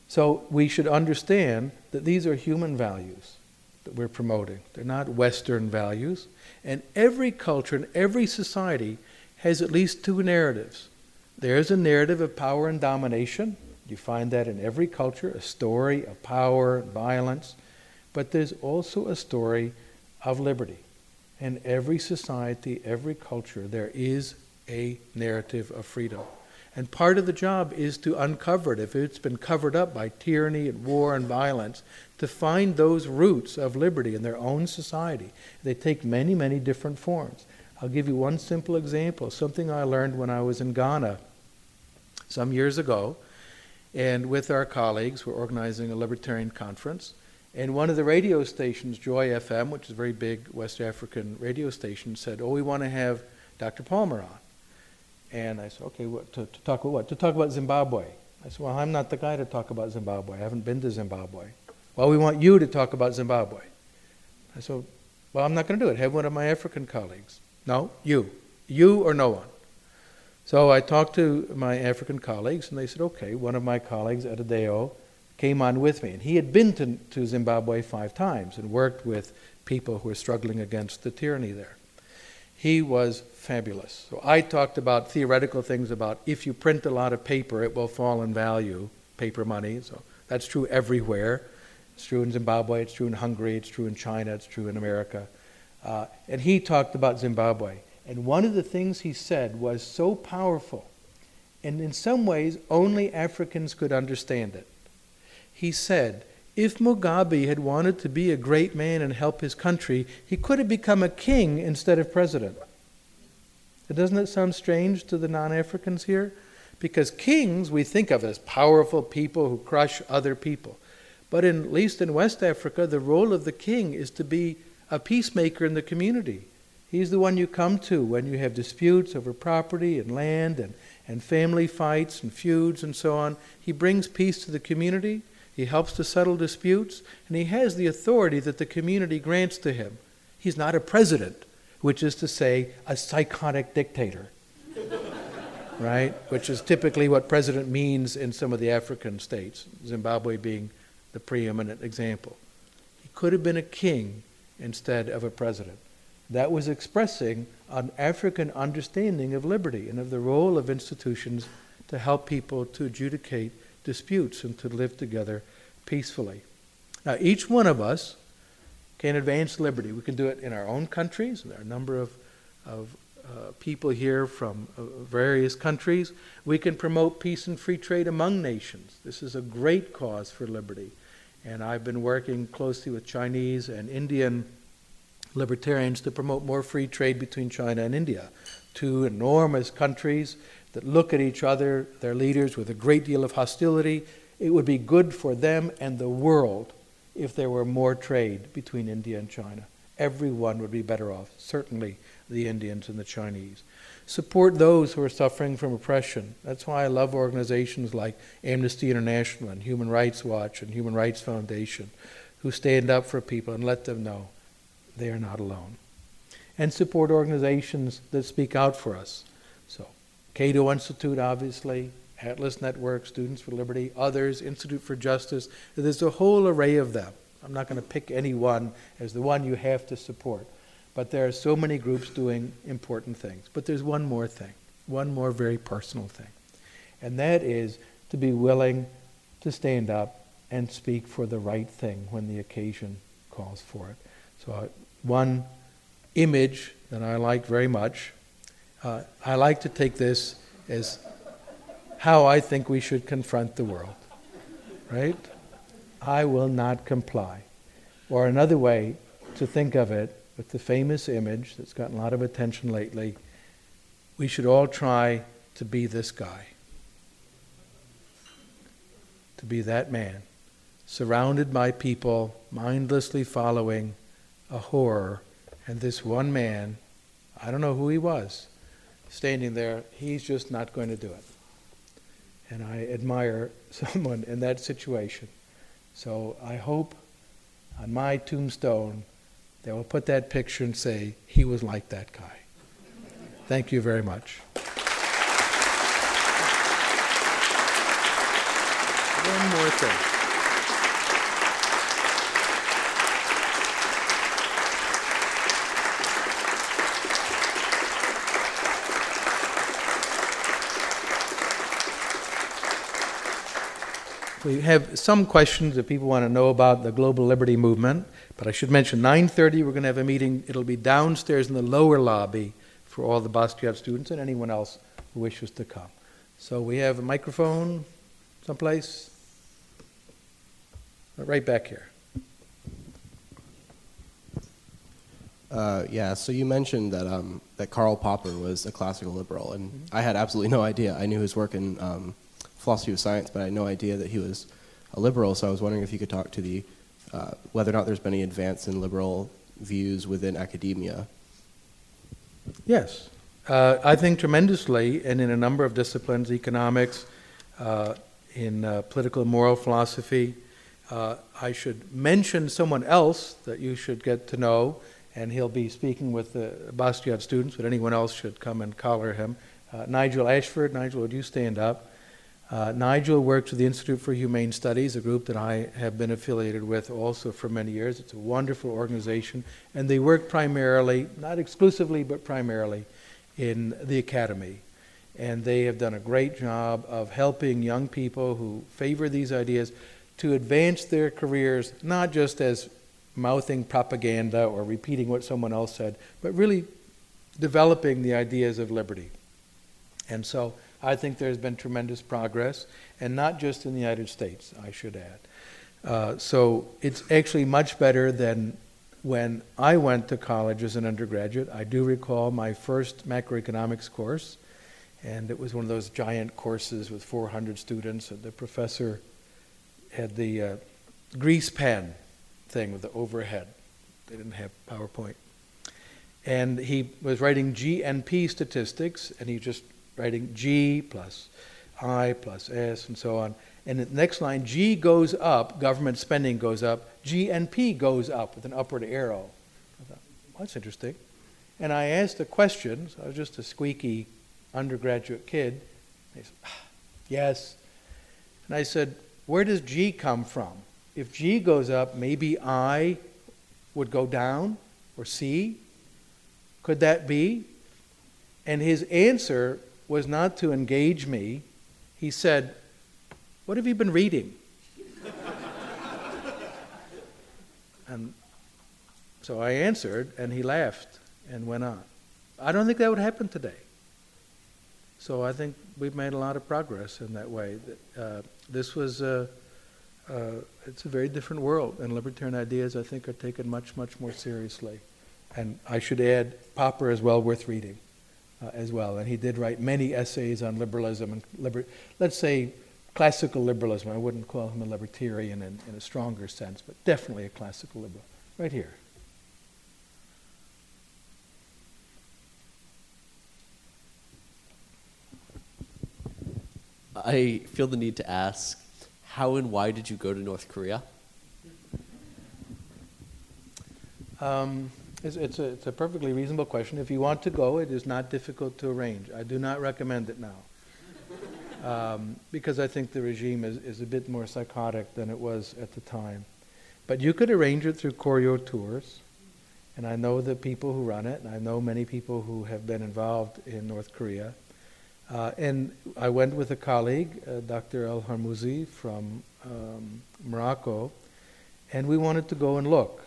So we should understand that these are human values. That we're promoting. They're not Western values. And every culture and every society has at least two narratives. There's a narrative of power and domination. You find that in every culture, a story of power and violence. But there's also a story of liberty. In every society, every culture, there is a narrative of freedom. And part of the job is to uncover it. If it's been covered up by tyranny and war and violence, to find those roots of liberty in their own society. They take many, many different forms. I'll give you one simple example, something I learned when I was in Ghana some years ago. And with our colleagues, we're organizing a libertarian conference. And one of the radio stations, Joy FM, which is a very big West African radio station, said, Oh, we want to have Dr. Palmer on. And I said, Okay, what, to, to talk about what? To talk about Zimbabwe. I said, Well, I'm not the guy to talk about Zimbabwe. I haven't been to Zimbabwe. Well, we want you to talk about Zimbabwe. I said, Well, I'm not going to do it. Have one of my African colleagues. No, you. You or no one. So I talked to my African colleagues, and they said, Okay, one of my colleagues, Adedayo, came on with me. And he had been to, to Zimbabwe five times and worked with people who were struggling against the tyranny there. He was fabulous. So I talked about theoretical things about if you print a lot of paper, it will fall in value, paper money. So that's true everywhere. It's true in Zimbabwe, it's true in Hungary, it's true in China, it's true in America. Uh, and he talked about Zimbabwe. And one of the things he said was so powerful, and in some ways only Africans could understand it he said, if Mugabe had wanted to be a great man and help his country, he could have become a king instead of president. Doesn't it sound strange to the non Africans here? Because kings we think of as powerful people who crush other people. But in, at least in West Africa, the role of the king is to be a peacemaker in the community. He's the one you come to when you have disputes over property and land and, and family fights and feuds and so on. He brings peace to the community. He helps to settle disputes, and he has the authority that the community grants to him. He's not a president, which is to say, a psychotic dictator, right? Which is typically what president means in some of the African states, Zimbabwe being the preeminent example. He could have been a king instead of a president. That was expressing an African understanding of liberty and of the role of institutions to help people to adjudicate disputes and to live together peacefully. Now, each one of us can advance liberty. We can do it in our own countries. There are a number of, of uh, people here from uh, various countries. We can promote peace and free trade among nations. This is a great cause for liberty. And I've been working closely with Chinese and Indian libertarians to promote more free trade between China and India, two enormous countries that look at each other, their leaders, with a great deal of hostility. It would be good for them and the world if there were more trade between India and China. Everyone would be better off, certainly the Indians and the Chinese. Support those who are suffering from oppression. That's why I love organizations like Amnesty International and Human Rights Watch and Human Rights Foundation, who stand up for people and let them know they are not alone. And support organizations that speak out for us. So, Cato Institute, obviously, Atlas Network, Students for Liberty, others, Institute for Justice. There's a whole array of them. I'm not going to pick any one as the one you have to support. But there are so many groups doing important things. But there's one more thing, one more very personal thing. And that is to be willing to stand up and speak for the right thing when the occasion calls for it. So, uh, one image that I like very much uh, I like to take this as how I think we should confront the world, right? I will not comply. Or another way to think of it, with the famous image that's gotten a lot of attention lately, we should all try to be this guy, to be that man, surrounded by people mindlessly following a horror, and this one man, I don't know who he was, standing there, he's just not going to do it. And I admire someone in that situation. So I hope on my tombstone they will put that picture and say, he was like that guy. Thank you very much. One more thing. we have some questions that people want to know about the global liberty movement but I should mention 9:30 we're going to have a meeting. It'll be downstairs in the lower lobby for all the Bastiat students and anyone else who wishes to come. So we have a microphone someplace right back here. Uh, yeah, so you mentioned that um, that Karl Popper was a classical liberal, and mm-hmm. I had absolutely no idea. I knew his work in um, philosophy of science, but I had no idea that he was a liberal. So I was wondering if you could talk to the uh, whether or not there's been any advance in liberal views within academia. Yes, uh, I think tremendously, and in a number of disciplines, economics, uh, in uh, political and moral philosophy. Uh, I should mention someone else that you should get to know, and he'll be speaking with the Bastiat students, but anyone else should come and collar him. Nigel Ashford. Nigel, would you stand up? Uh, Nigel works with the Institute for Humane Studies, a group that I have been affiliated with also for many years. It's a wonderful organization, and they work primarily, not exclusively, but primarily in the academy. And they have done a great job of helping young people who favor these ideas to advance their careers, not just as mouthing propaganda or repeating what someone else said, but really developing the ideas of liberty. And so I think there's been tremendous progress, and not just in the United States, I should add. Uh, so it's actually much better than when I went to college as an undergraduate. I do recall my first macroeconomics course, and it was one of those giant courses with 400 students, and the professor had the uh, grease pen thing with the overhead. They didn't have PowerPoint. And he was writing GNP statistics, and he just writing G plus I plus S and so on. And the next line, G goes up, government spending goes up, GNP goes up with an upward arrow. I thought, well, that's interesting. And I asked a question, so I was just a squeaky undergraduate kid. He said, ah, yes. And I said, where does G come from? If G goes up, maybe I would go down, or C? Could that be? And his answer was not to engage me. He said, What have you been reading? and so I answered, and he laughed and went on. I don't think that would happen today. So I think we've made a lot of progress in that way. Uh, this was a, uh, it's a very different world, and libertarian ideas, I think, are taken much, much more seriously. And I should add, Popper is well worth reading uh, as well. And he did write many essays on liberalism and liber- let's say classical liberalism. I wouldn't call him a libertarian in, in a stronger sense, but definitely a classical liberal. Right here. I feel the need to ask how and why did you go to North Korea? Um, it's, it's, a, it's a perfectly reasonable question. If you want to go, it is not difficult to arrange. I do not recommend it now. Um, because I think the regime is, is a bit more psychotic than it was at the time. But you could arrange it through Koryo Tours, and I know the people who run it, and I know many people who have been involved in North Korea. Uh, and I went with a colleague, uh, Dr. El Harmouzi from um, Morocco, and we wanted to go and look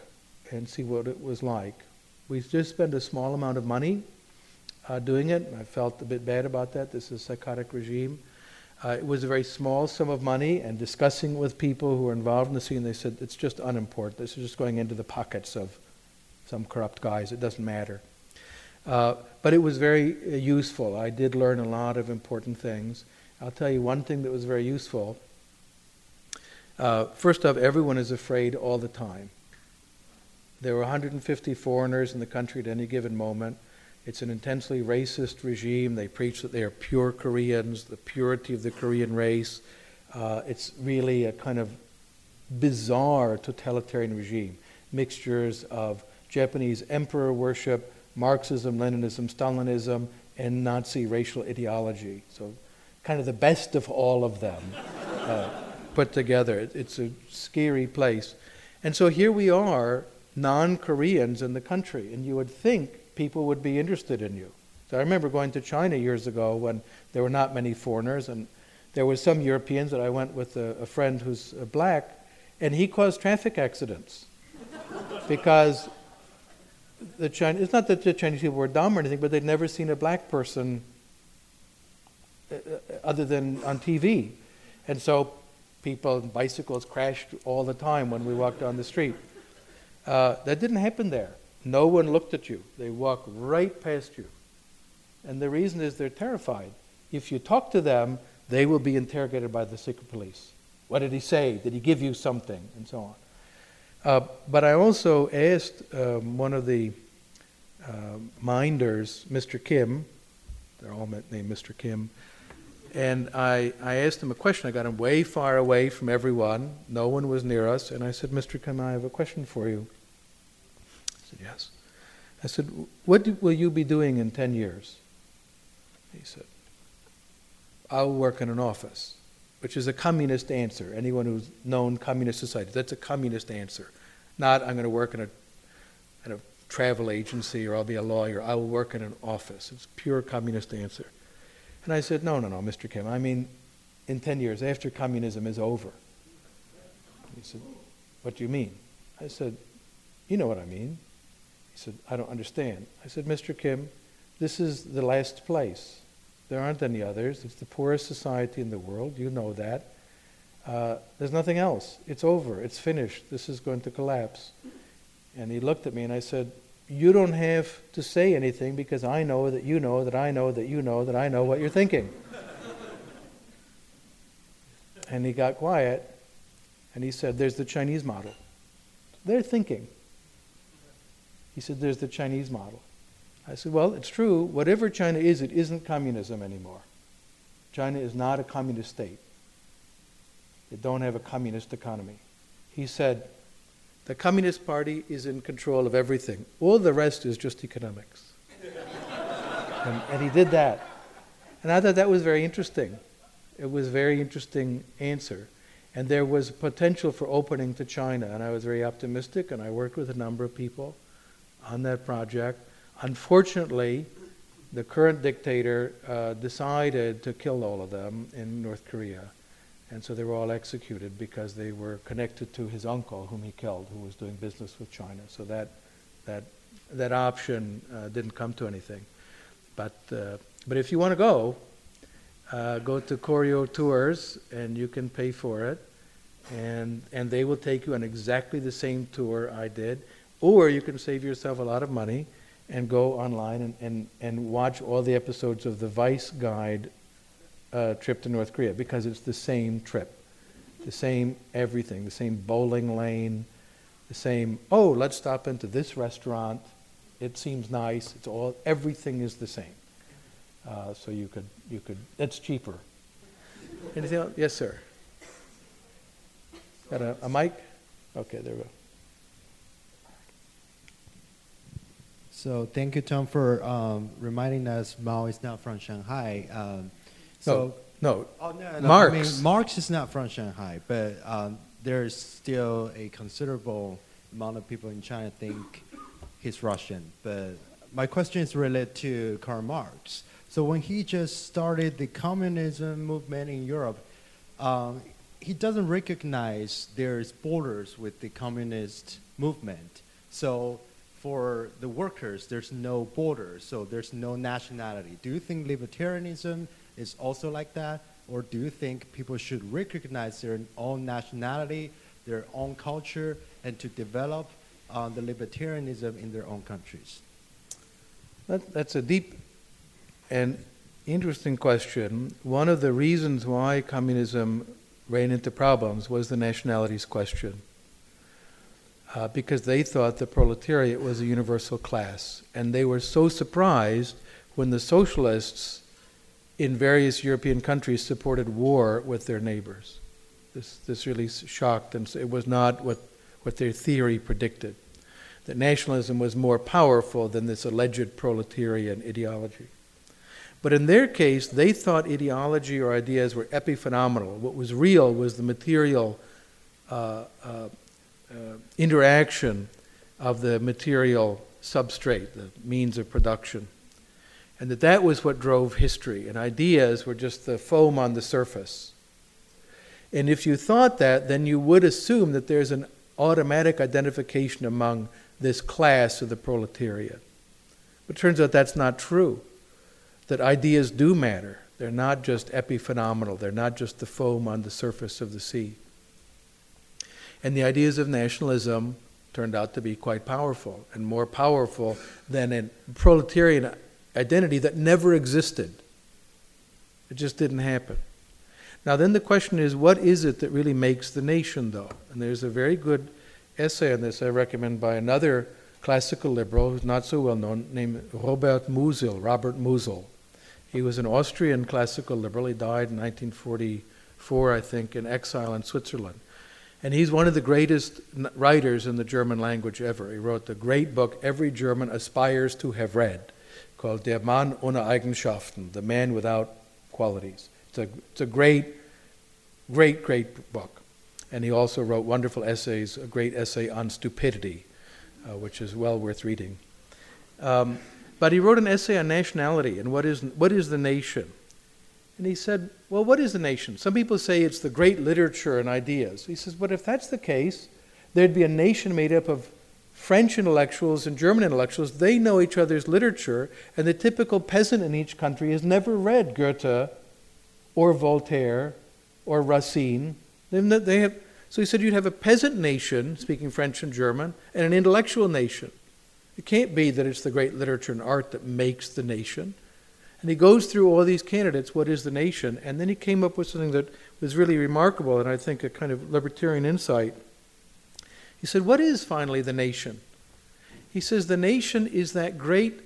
and see what it was like. We just spent a small amount of money uh, doing it. I felt a bit bad about that. This is a psychotic regime. Uh, it was a very small sum of money, and discussing with people who were involved in the scene, they said it's just unimportant. This is just going into the pockets of some corrupt guys. It doesn't matter. Uh, but it was very uh, useful. I did learn a lot of important things. I'll tell you one thing that was very useful. Uh, first off, everyone is afraid all the time. There were 150 foreigners in the country at any given moment. It's an intensely racist regime. They preach that they are pure Koreans, the purity of the Korean race. Uh, it's really a kind of bizarre totalitarian regime. Mixtures of Japanese emperor worship, Marxism, Leninism, Stalinism, and Nazi racial ideology. So, kind of the best of all of them uh, put together. It's a scary place. And so here we are non Koreans in the country, and you would think people would be interested in you. So I remember going to China years ago when there were not many foreigners, and There were some Europeans that I went with a, a friend who's uh, black, and he caused traffic accidents because the Chinese. It's not that the Chinese people were dumb or anything, but they'd never seen a black person uh, uh, other than on TV, and so people and bicycles crashed all the time when we walked down the street. Uh, that didn't happen there. No one looked at you. They walked right past you. And the reason is they're terrified. If you talk to them, they will be interrogated by the secret police. What did he say? Did he give you something? And so on. Uh, but I also asked um, one of the uh, minders, Mr. Kim, they're all named Mr. Kim, and I, I asked him a question. I got him way far away from everyone. No one was near us. And I said, Mr. Kim, I have a question for you. Said, Yes. I said, What will you be doing in 10 years? He said, I'll work in an office, which is a communist answer. Anyone who's known communist society, that's a communist answer. Not, I'm going to work in a, in a travel agency or I'll be a lawyer. I will work in an office. It's pure communist answer. And I said, No, no, no, Mr. Kim. I mean, in 10 years, after communism is over. He said, What do you mean? I said, You know what I mean. Said, I don't understand. I said, Mr. Kim, this is the last place. There aren't any others. It's the poorest society in the world. You know that. Uh, there's nothing else. It's over. It's finished. This is going to collapse. And he looked at me and I said, You don't have to say anything because I know that you know that I know that you know that I know what you're thinking. and he got quiet and he said, There's the Chinese model. They're thinking. He said, There's the Chinese model. I said, Well, it's true. Whatever China is, it isn't communism anymore. China is not a communist state. They don't have a communist economy. He said, The Communist Party is in control of everything. All the rest is just economics. and, and he did that. And I thought that was very interesting. It was a very interesting answer. And there was potential for opening to China. And I was very optimistic, and I worked with a number of people on that project. Unfortunately, the current dictator uh, decided to kill all of them in North Korea. And so they were all executed because they were connected to his uncle, whom he killed, who was doing business with China. So that, that, that option uh, didn't come to anything. But, uh, but if you want to go, uh, go to Koryo Tours and you can pay for it. And, and they will take you on exactly the same tour I did. Or you can save yourself a lot of money and go online and, and, and watch all the episodes of the Vice Guide uh, trip to North Korea because it's the same trip, the same everything, the same bowling lane, the same, oh, let's stop into this restaurant. It seems nice. It's all, everything is the same. Uh, so you could, you could, it's cheaper. Anything else? Yes, sir. Got a, a mic? Okay, there we go. So thank you, Tom, for um, reminding us Mao is not from Shanghai. Um, so no, no. Oh, no, no. Marx. I mean, Marx is not from Shanghai, but um, there's still a considerable amount of people in China think he's Russian. But my question is related to Karl Marx. So when he just started the communism movement in Europe, um, he doesn't recognize there's borders with the communist movement. So for the workers, there's no borders, so there's no nationality. Do you think libertarianism is also like that? Or do you think people should recognize their own nationality, their own culture, and to develop uh, the libertarianism in their own countries? That, that's a deep and interesting question. One of the reasons why communism ran into problems was the nationalities question uh, because they thought the proletariat was a universal class. And they were so surprised when the socialists in various European countries supported war with their neighbors. This, this really shocked them. It was not what, what their theory predicted. That nationalism was more powerful than this alleged proletarian ideology. But in their case, they thought ideology or ideas were epiphenomenal. What was real was the material uh, uh, Uh, interaction of the material substrate, the means of production. and that that was what drove history, and ideas were just the foam on the surface. And if you thought that, then you would assume that there's an automatic identification among this class of the proletariat. But it turns out that's not true, that ideas do matter. They're not just epiphenomenal, they're not just the foam on the surface of the sea. And the ideas of nationalism turned out to be quite powerful, and more powerful than a proletarian identity that never existed. It just didn't happen. Now, then the question is what is it that really makes the nation, though? And there's a very good essay on this I recommend by another classical liberal who's not so well known, named Robert Musil, Robert Musil. He was an Austrian classical liberal. He died in 1944, I think, in exile in Switzerland. And he's one of the greatest writers in the German language ever. He wrote the great book every German aspires to have read, called Der Mann ohne Eigenschaften, The Man Without Qualities. It's a, it's a great, great, great book. And he also wrote wonderful essays, a great essay on stupidity, uh, which is well worth reading. Um, but he wrote an essay on nationality and what is, what is the nation. And he said, Well, what is a nation? Some people say it's the great literature and ideas. He says, But if that's the case, there'd be a nation made up of French intellectuals and German intellectuals. They know each other's literature, and the typical peasant in each country has never read Goethe or Voltaire or Racine. They have, so he said you'd have a peasant nation speaking French and German and an intellectual nation. It can't be that it's the great literature and art that makes the nation. And he goes through all these candidates, what is the nation? And then he came up with something that was really remarkable and I think a kind of libertarian insight. He said, What is finally the nation? He says, The nation is that great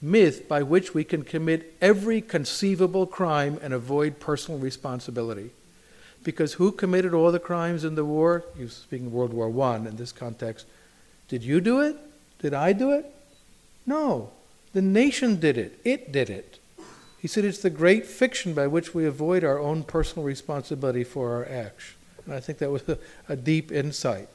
myth by which we can commit every conceivable crime and avoid personal responsibility. Because who committed all the crimes in the war? He was speaking of World War I in this context. Did you do it? Did I do it? No. The nation did it. It did it. He said it's the great fiction by which we avoid our own personal responsibility for our acts. And I think that was a, a deep insight.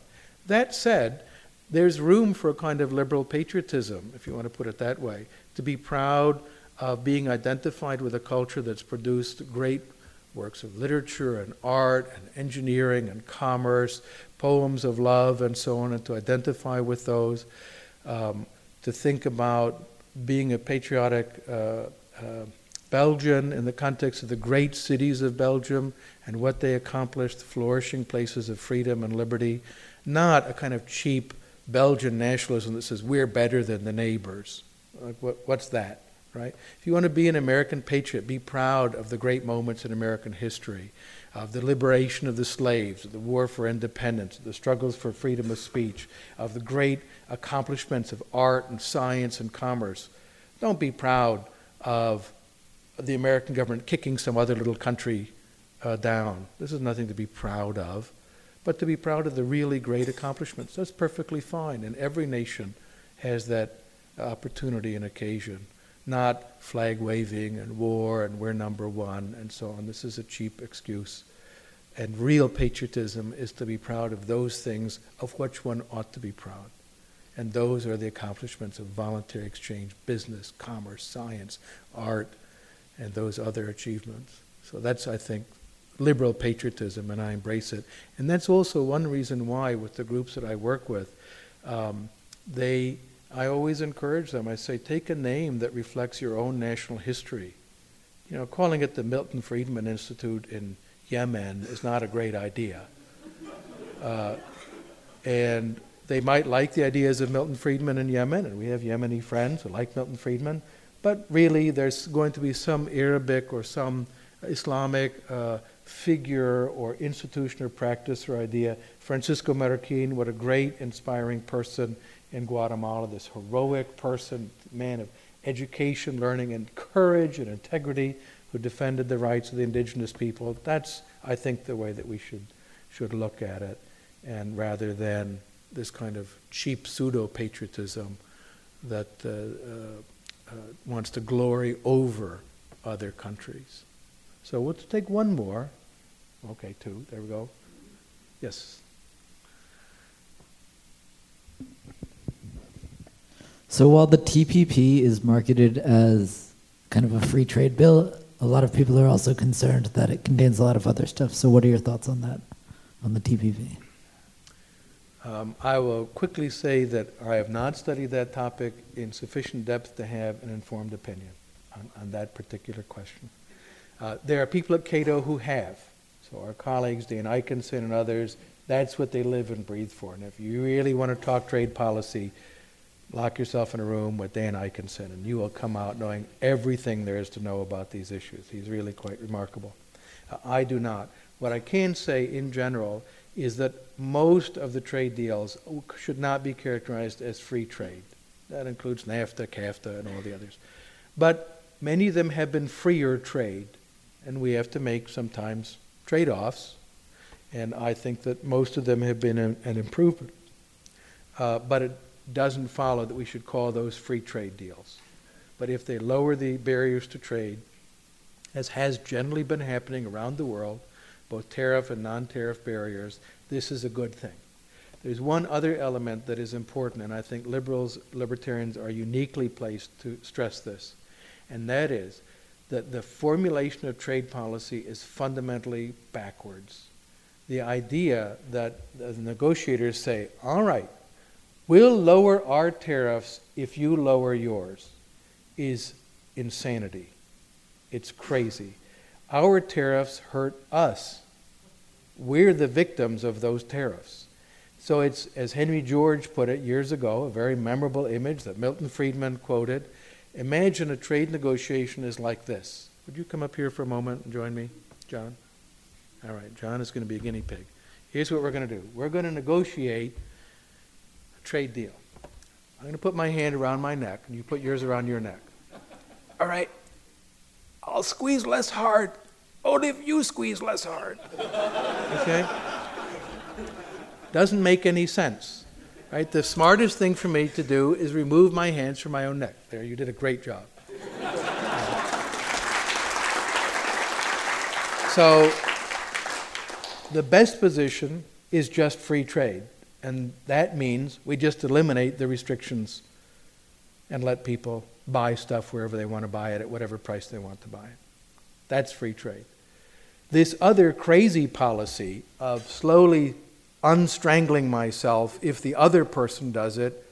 That said, there's room for a kind of liberal patriotism, if you want to put it that way, to be proud of being identified with a culture that's produced great works of literature and art and engineering and commerce, poems of love and so on, and to identify with those, um, to think about being a patriotic uh, uh, Belgian in the context of the great cities of Belgium and what they accomplished, the flourishing places of freedom and liberty, not a kind of cheap Belgian nationalism that says we're better than the neighbors. Like what, what's that, right? If you want to be an American patriot, be proud of the great moments in American history, of the liberation of the slaves, of the war for independence, the struggles for freedom of speech, of the great accomplishments of art and science and commerce. Don't be proud of the American government kicking some other little country uh, down. This is nothing to be proud of, but to be proud of the really great accomplishments. That's perfectly fine, and every nation has that opportunity and occasion. Not flag waving and war and we're number one and so on. This is a cheap excuse. And real patriotism is to be proud of those things of which one ought to be proud. And those are the accomplishments of voluntary exchange, business, commerce, science, art, and those other achievements. So that's, I think, liberal patriotism, and I embrace it. And that's also one reason why, with the groups that I work with, um, they, I always encourage them. I say, take a name that reflects your own national history. You know, calling it the Milton Friedman Institute in Yemen is not a great idea. Uh, and they might like the ideas of Milton Friedman in Yemen, and we have Yemeni friends who like Milton Friedman, but really there's going to be some Arabic or some Islamic uh, figure or institution or practice or idea. Francisco Marroquin, what a great, inspiring person in Guatemala, this heroic person, man of education, learning, and courage and integrity who defended the rights of the indigenous people. That's, I think, the way that we should, should look at it, and rather than this kind of cheap pseudo patriotism that uh, uh, uh, wants to glory over other countries. So we'll take one more. Okay, two. There we go. Yes. So while the TPP is marketed as kind of a free trade bill. A lot of people are also concerned that it contains a lot of other stuff. So, what are your thoughts on that, on the TPP? Um, I will quickly say that I have not studied that topic in sufficient depth to have an informed opinion on, on that particular question. Uh, there are people at Cato who have. So our colleagues, Dan Ikenson and others, that's what they live and breathe for. And if you really want to talk trade policy, lock yourself in a room with Dan Ikenson, and you will come out knowing everything there is to know about these issues. He's really quite remarkable. Uh, I do not. What I can say in general is that most of the trade deals should not be characterized as free trade. That includes NAFTA, CAFTA, and all the others. But many of them have been freer trade, and we have to make sometimes trade offs. And I think that most of them have been an, an improvement. Uh, but it doesn't follow that we should call those free trade deals. But if they lower the barriers to trade, as has generally been happening around the world, both tariff and non tariff barriers, this is a good thing. There's one other element that is important, and I think liberals, libertarians are uniquely placed to stress this, and that is that the formulation of trade policy is fundamentally backwards. The idea that the negotiators say, all right, we'll lower our tariffs if you lower yours, is insanity. It's crazy. Our tariffs hurt us. We're the victims of those tariffs. So it's, as Henry George put it years ago, a very memorable image that Milton Friedman quoted. Imagine a trade negotiation is like this. Would you come up here for a moment and join me, John? All right, John is going to be a guinea pig. Here's what we're going to do we're going to negotiate a trade deal. I'm going to put my hand around my neck, and you put yours around your neck. All right, I'll squeeze less hard. Oh, Only if you squeeze less hard. Okay? Doesn't make any sense. Right? The smartest thing for me to do is remove my hands from my own neck. There, you did a great job. So, the best position is just free trade. And that means we just eliminate the restrictions and let people buy stuff wherever they want to buy it at whatever price they want to buy it. That's free trade. This other crazy policy of slowly unstrangling myself if the other person does it,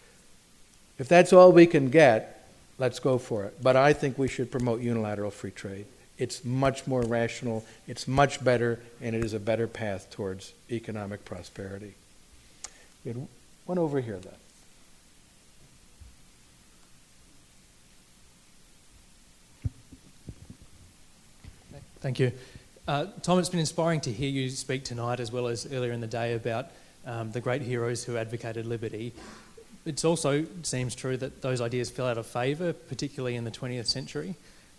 if that's all we can get, let's go for it. But I think we should promote unilateral free trade. It's much more rational, it's much better, and it is a better path towards economic prosperity. We had one over here then. Thank you. Uh, Tom, it's been inspiring to hear you speak tonight as well as earlier in the day about um, the great heroes who advocated liberty. It also seems true that those ideas fell out of favour, particularly in the 20th century.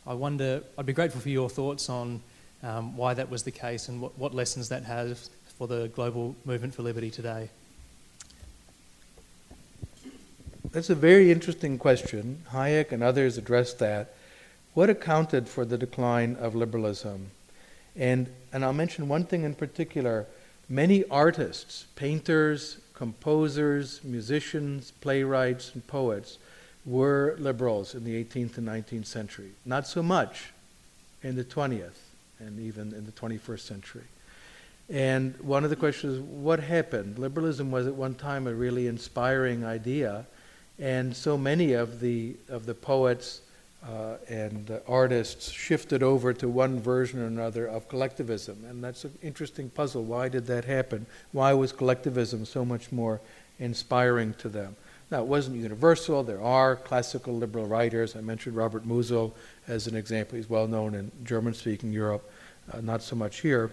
I wonder, I'd be grateful for your thoughts on um, why that was the case and what, what lessons that has for the global movement for liberty today. That's a very interesting question. Hayek and others addressed that. What accounted for the decline of liberalism? And, and I'll mention one thing in particular many artists, painters, composers, musicians, playwrights, and poets were liberals in the 18th and 19th century. Not so much in the 20th and even in the 21st century. And one of the questions is what happened? Liberalism was at one time a really inspiring idea, and so many of the, of the poets, uh, and artists shifted over to one version or another of collectivism. And that's an interesting puzzle. Why did that happen? Why was collectivism so much more inspiring to them? Now, it wasn't universal. There are classical liberal writers. I mentioned Robert Musil as an example. He's well known in German speaking Europe, uh, not so much here.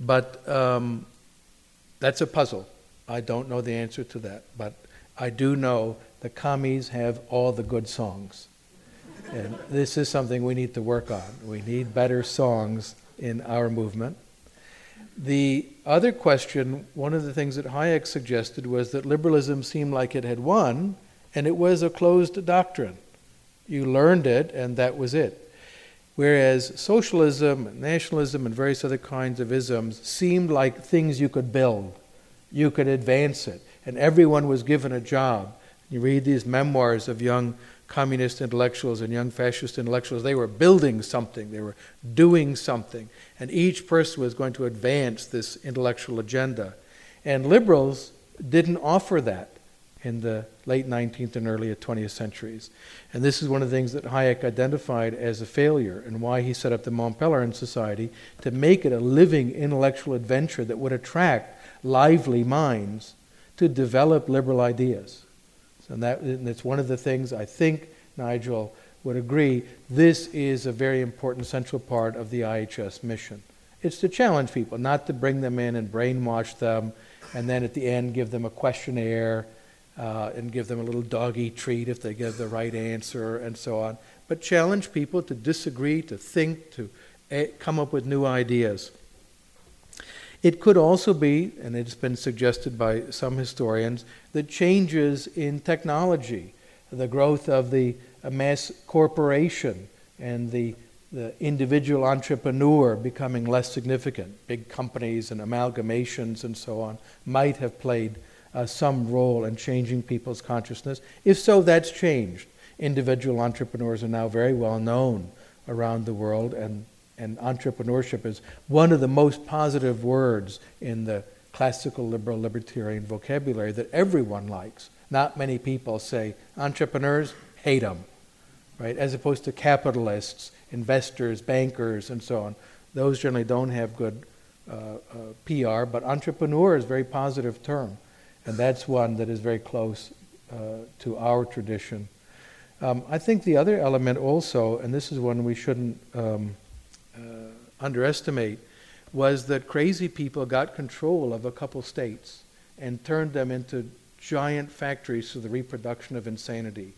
But um, that's a puzzle. I don't know the answer to that. But I do know the commies have all the good songs. And this is something we need to work on. We need better songs in our movement. The other question, one of the things that Hayek suggested was that liberalism seemed like it had won, and it was a closed doctrine. You learned it, and that was it. Whereas socialism, and nationalism, and various other kinds of isms seemed like things you could build, you could advance it, and everyone was given a job. You read these memoirs of young communist intellectuals and young fascist intellectuals. They were building something, they were doing something, and each person was going to advance this intellectual agenda. And liberals didn't offer that in the late 19th and early 20th centuries. And this is one of the things that Hayek identified as a failure and why he set up the Mont Pelerin Society to make it a living intellectual adventure that would attract lively minds to develop liberal ideas. So that, and that's one of the things I think Nigel would agree. This is a very important central part of the IHS mission. It's to challenge people, not to bring them in and brainwash them, and then at the end give them a questionnaire uh, and give them a little doggy treat if they give the right answer and so on. But challenge people to disagree, to think, to uh, come up with new ideas. It could also be, and it's been suggested by some historians, that changes in technology, the growth of the mass corporation and the, the individual entrepreneur becoming less significant, big companies and amalgamations and so on, might have played uh, some role in changing people's consciousness. If so, that's changed. Individual entrepreneurs are now very well known around the world, and, and entrepreneurship is one of the most positive words in the classical liberal libertarian vocabulary that everyone likes. Not many people say entrepreneurs hate them, right? As opposed to capitalists, investors, bankers, and so on. Those generally don't have good uh, uh, PR, but entrepreneur is a very positive term. And that's one that is very close uh, to our tradition. Um, I think the other element also, and this is one we shouldn't um, underestimate, was that crazy people got control of a couple states and turned them into giant factories for the reproduction of insanity.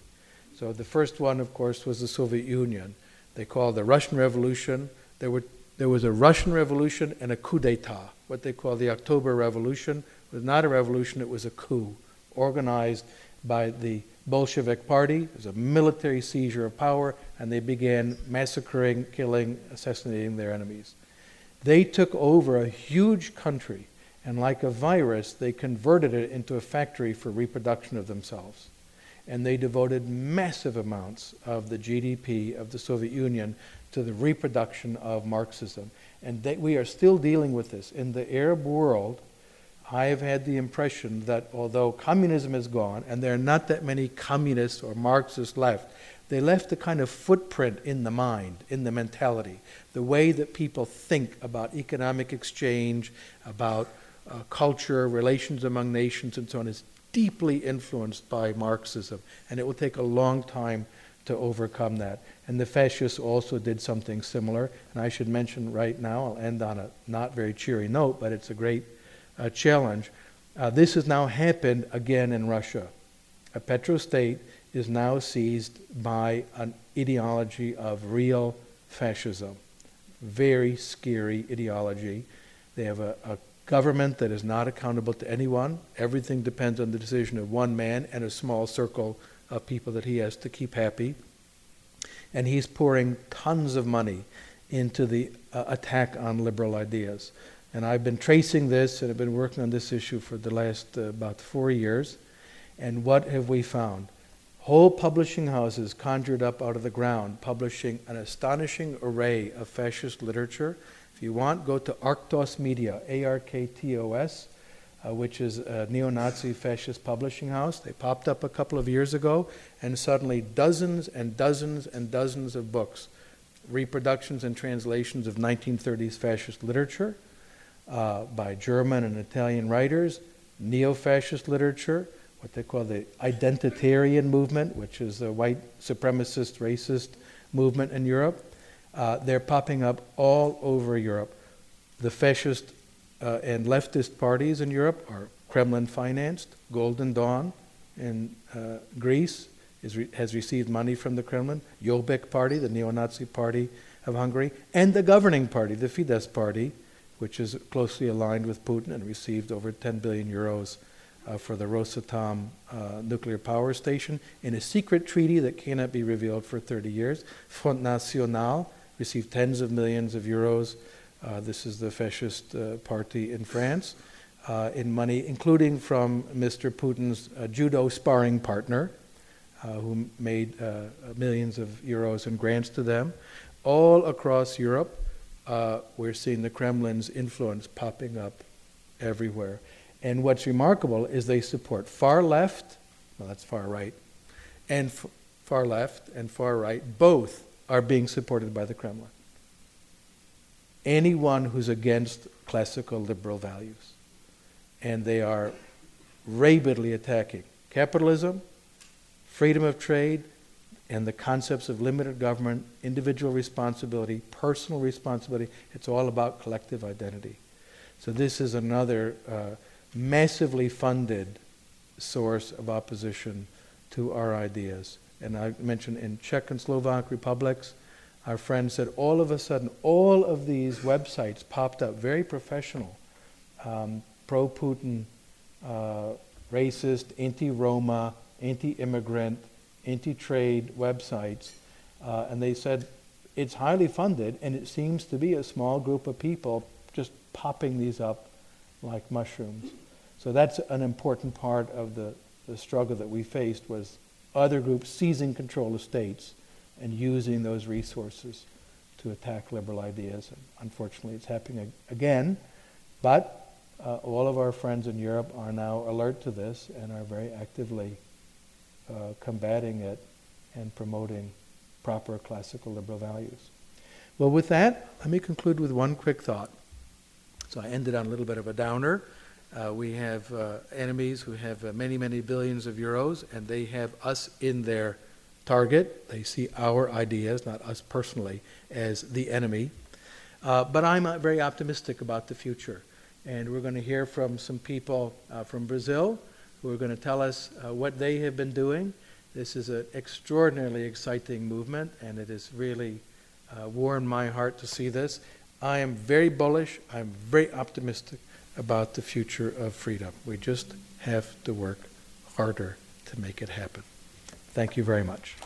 So the first one, of course, was the Soviet Union. They called the Russian Revolution. There, were, there was a Russian Revolution and a coup d'etat, what they call the October Revolution, was not a revolution, it was a coup organized by the Bolshevik Party. It was a military seizure of power, and they began massacring, killing, assassinating their enemies. They took over a huge country, and like a virus, they converted it into a factory for reproduction of themselves. And they devoted massive amounts of the GDP of the Soviet Union to the reproduction of Marxism. And they, we are still dealing with this. In the Arab world, I have had the impression that although communism is gone, and there are not that many communists or Marxists left, they left a kind of footprint in the mind, in the mentality. The way that people think about economic exchange, about uh, culture, relations among nations, and so on is deeply influenced by Marxism. And it will take a long time to overcome that. And the fascists also did something similar. And I should mention right now, I'll end on a not very cheery note, but it's a great uh, challenge. Uh, this has now happened again in Russia. A petrostate is now seized by an ideology of real fascism. Very scary ideology. They have a, a government that is not accountable to anyone. Everything depends on the decision of one man and a small circle of people that he has to keep happy. And he's pouring tons of money into the uh, attack on liberal ideas. And I've been tracing this and I've been working on this issue for the last uh, about four years. And what have we found? Whole publishing houses conjured up out of the ground, publishing an astonishing array of fascist literature. If you want, go to Arktos Media, A R K T O S, uh, which is a neo Nazi fascist publishing house. They popped up a couple of years ago, and suddenly dozens and dozens and dozens of books, reproductions and translations of 1930s fascist literature uh, by German and Italian writers, neo fascist literature, what they call the identitarian movement, which is a white supremacist, racist movement in Europe. Uh, they're popping up all over Europe. The fascist uh, and leftist parties in Europe are Kremlin financed. Golden Dawn in uh, Greece re- has received money from the Kremlin. Jobbik Party, the neo Nazi party of Hungary, and the governing party, the Fidesz party, which is closely aligned with Putin and received over 10 billion euros uh, for the Rosatom uh, nuclear power station in a secret treaty that cannot be revealed for 30 years. Front National received tens of millions of euros. Uh, this is the fascist uh, party in France. Uh, in money, including from Mr. Putin's uh, judo sparring partner, who made millions of euros in grants to them. All across Europe, uh, we're seeing the Kremlin's influence popping up everywhere. And what's remarkable is they support far left, well, that's far right, and far left and far right, both are being supported by the Kremlin. Anyone who's against classical liberal values. And they are rabidly attacking capitalism, freedom of trade, and the concepts of limited government, individual responsibility, personal responsibility. It's all about collective identity. So, this is another uh, massively funded source of opposition to our ideas. And I mentioned in Czech and Slovak republics, our friends said all of a sudden, all of these websites popped up, very professional, um, pro Putin, uh, racist, anti Roma, anti immigrant, anti trade websites. Uh, and they said it's highly funded, and it seems to be a small group of people just popping these up like mushrooms. So that's an important part of the, the struggle that we faced was other groups seizing control of states and using those resources to attack liberal ideas. And unfortunately, it's happening again. But uh, all of our friends in Europe are now alert to this and are very actively uh, combating it and promoting proper classical liberal values. Well, with that, let me conclude with one quick thought. So I ended on a little bit of a downer. Uh, we have uh, enemies who have uh, many, many billions of euros, and they have us in their target. They see our ideas, not us personally, as the enemy. Uh, but I'm uh, very optimistic about the future. And we're going to hear from some people uh, from Brazil who are going to tell us uh, what they have been doing. This is an extraordinarily exciting movement, and it has really uh, warmed my heart to see this. I am very bullish. I'm very optimistic about the future of freedom. We just have to work harder to make it happen. Thank you very much.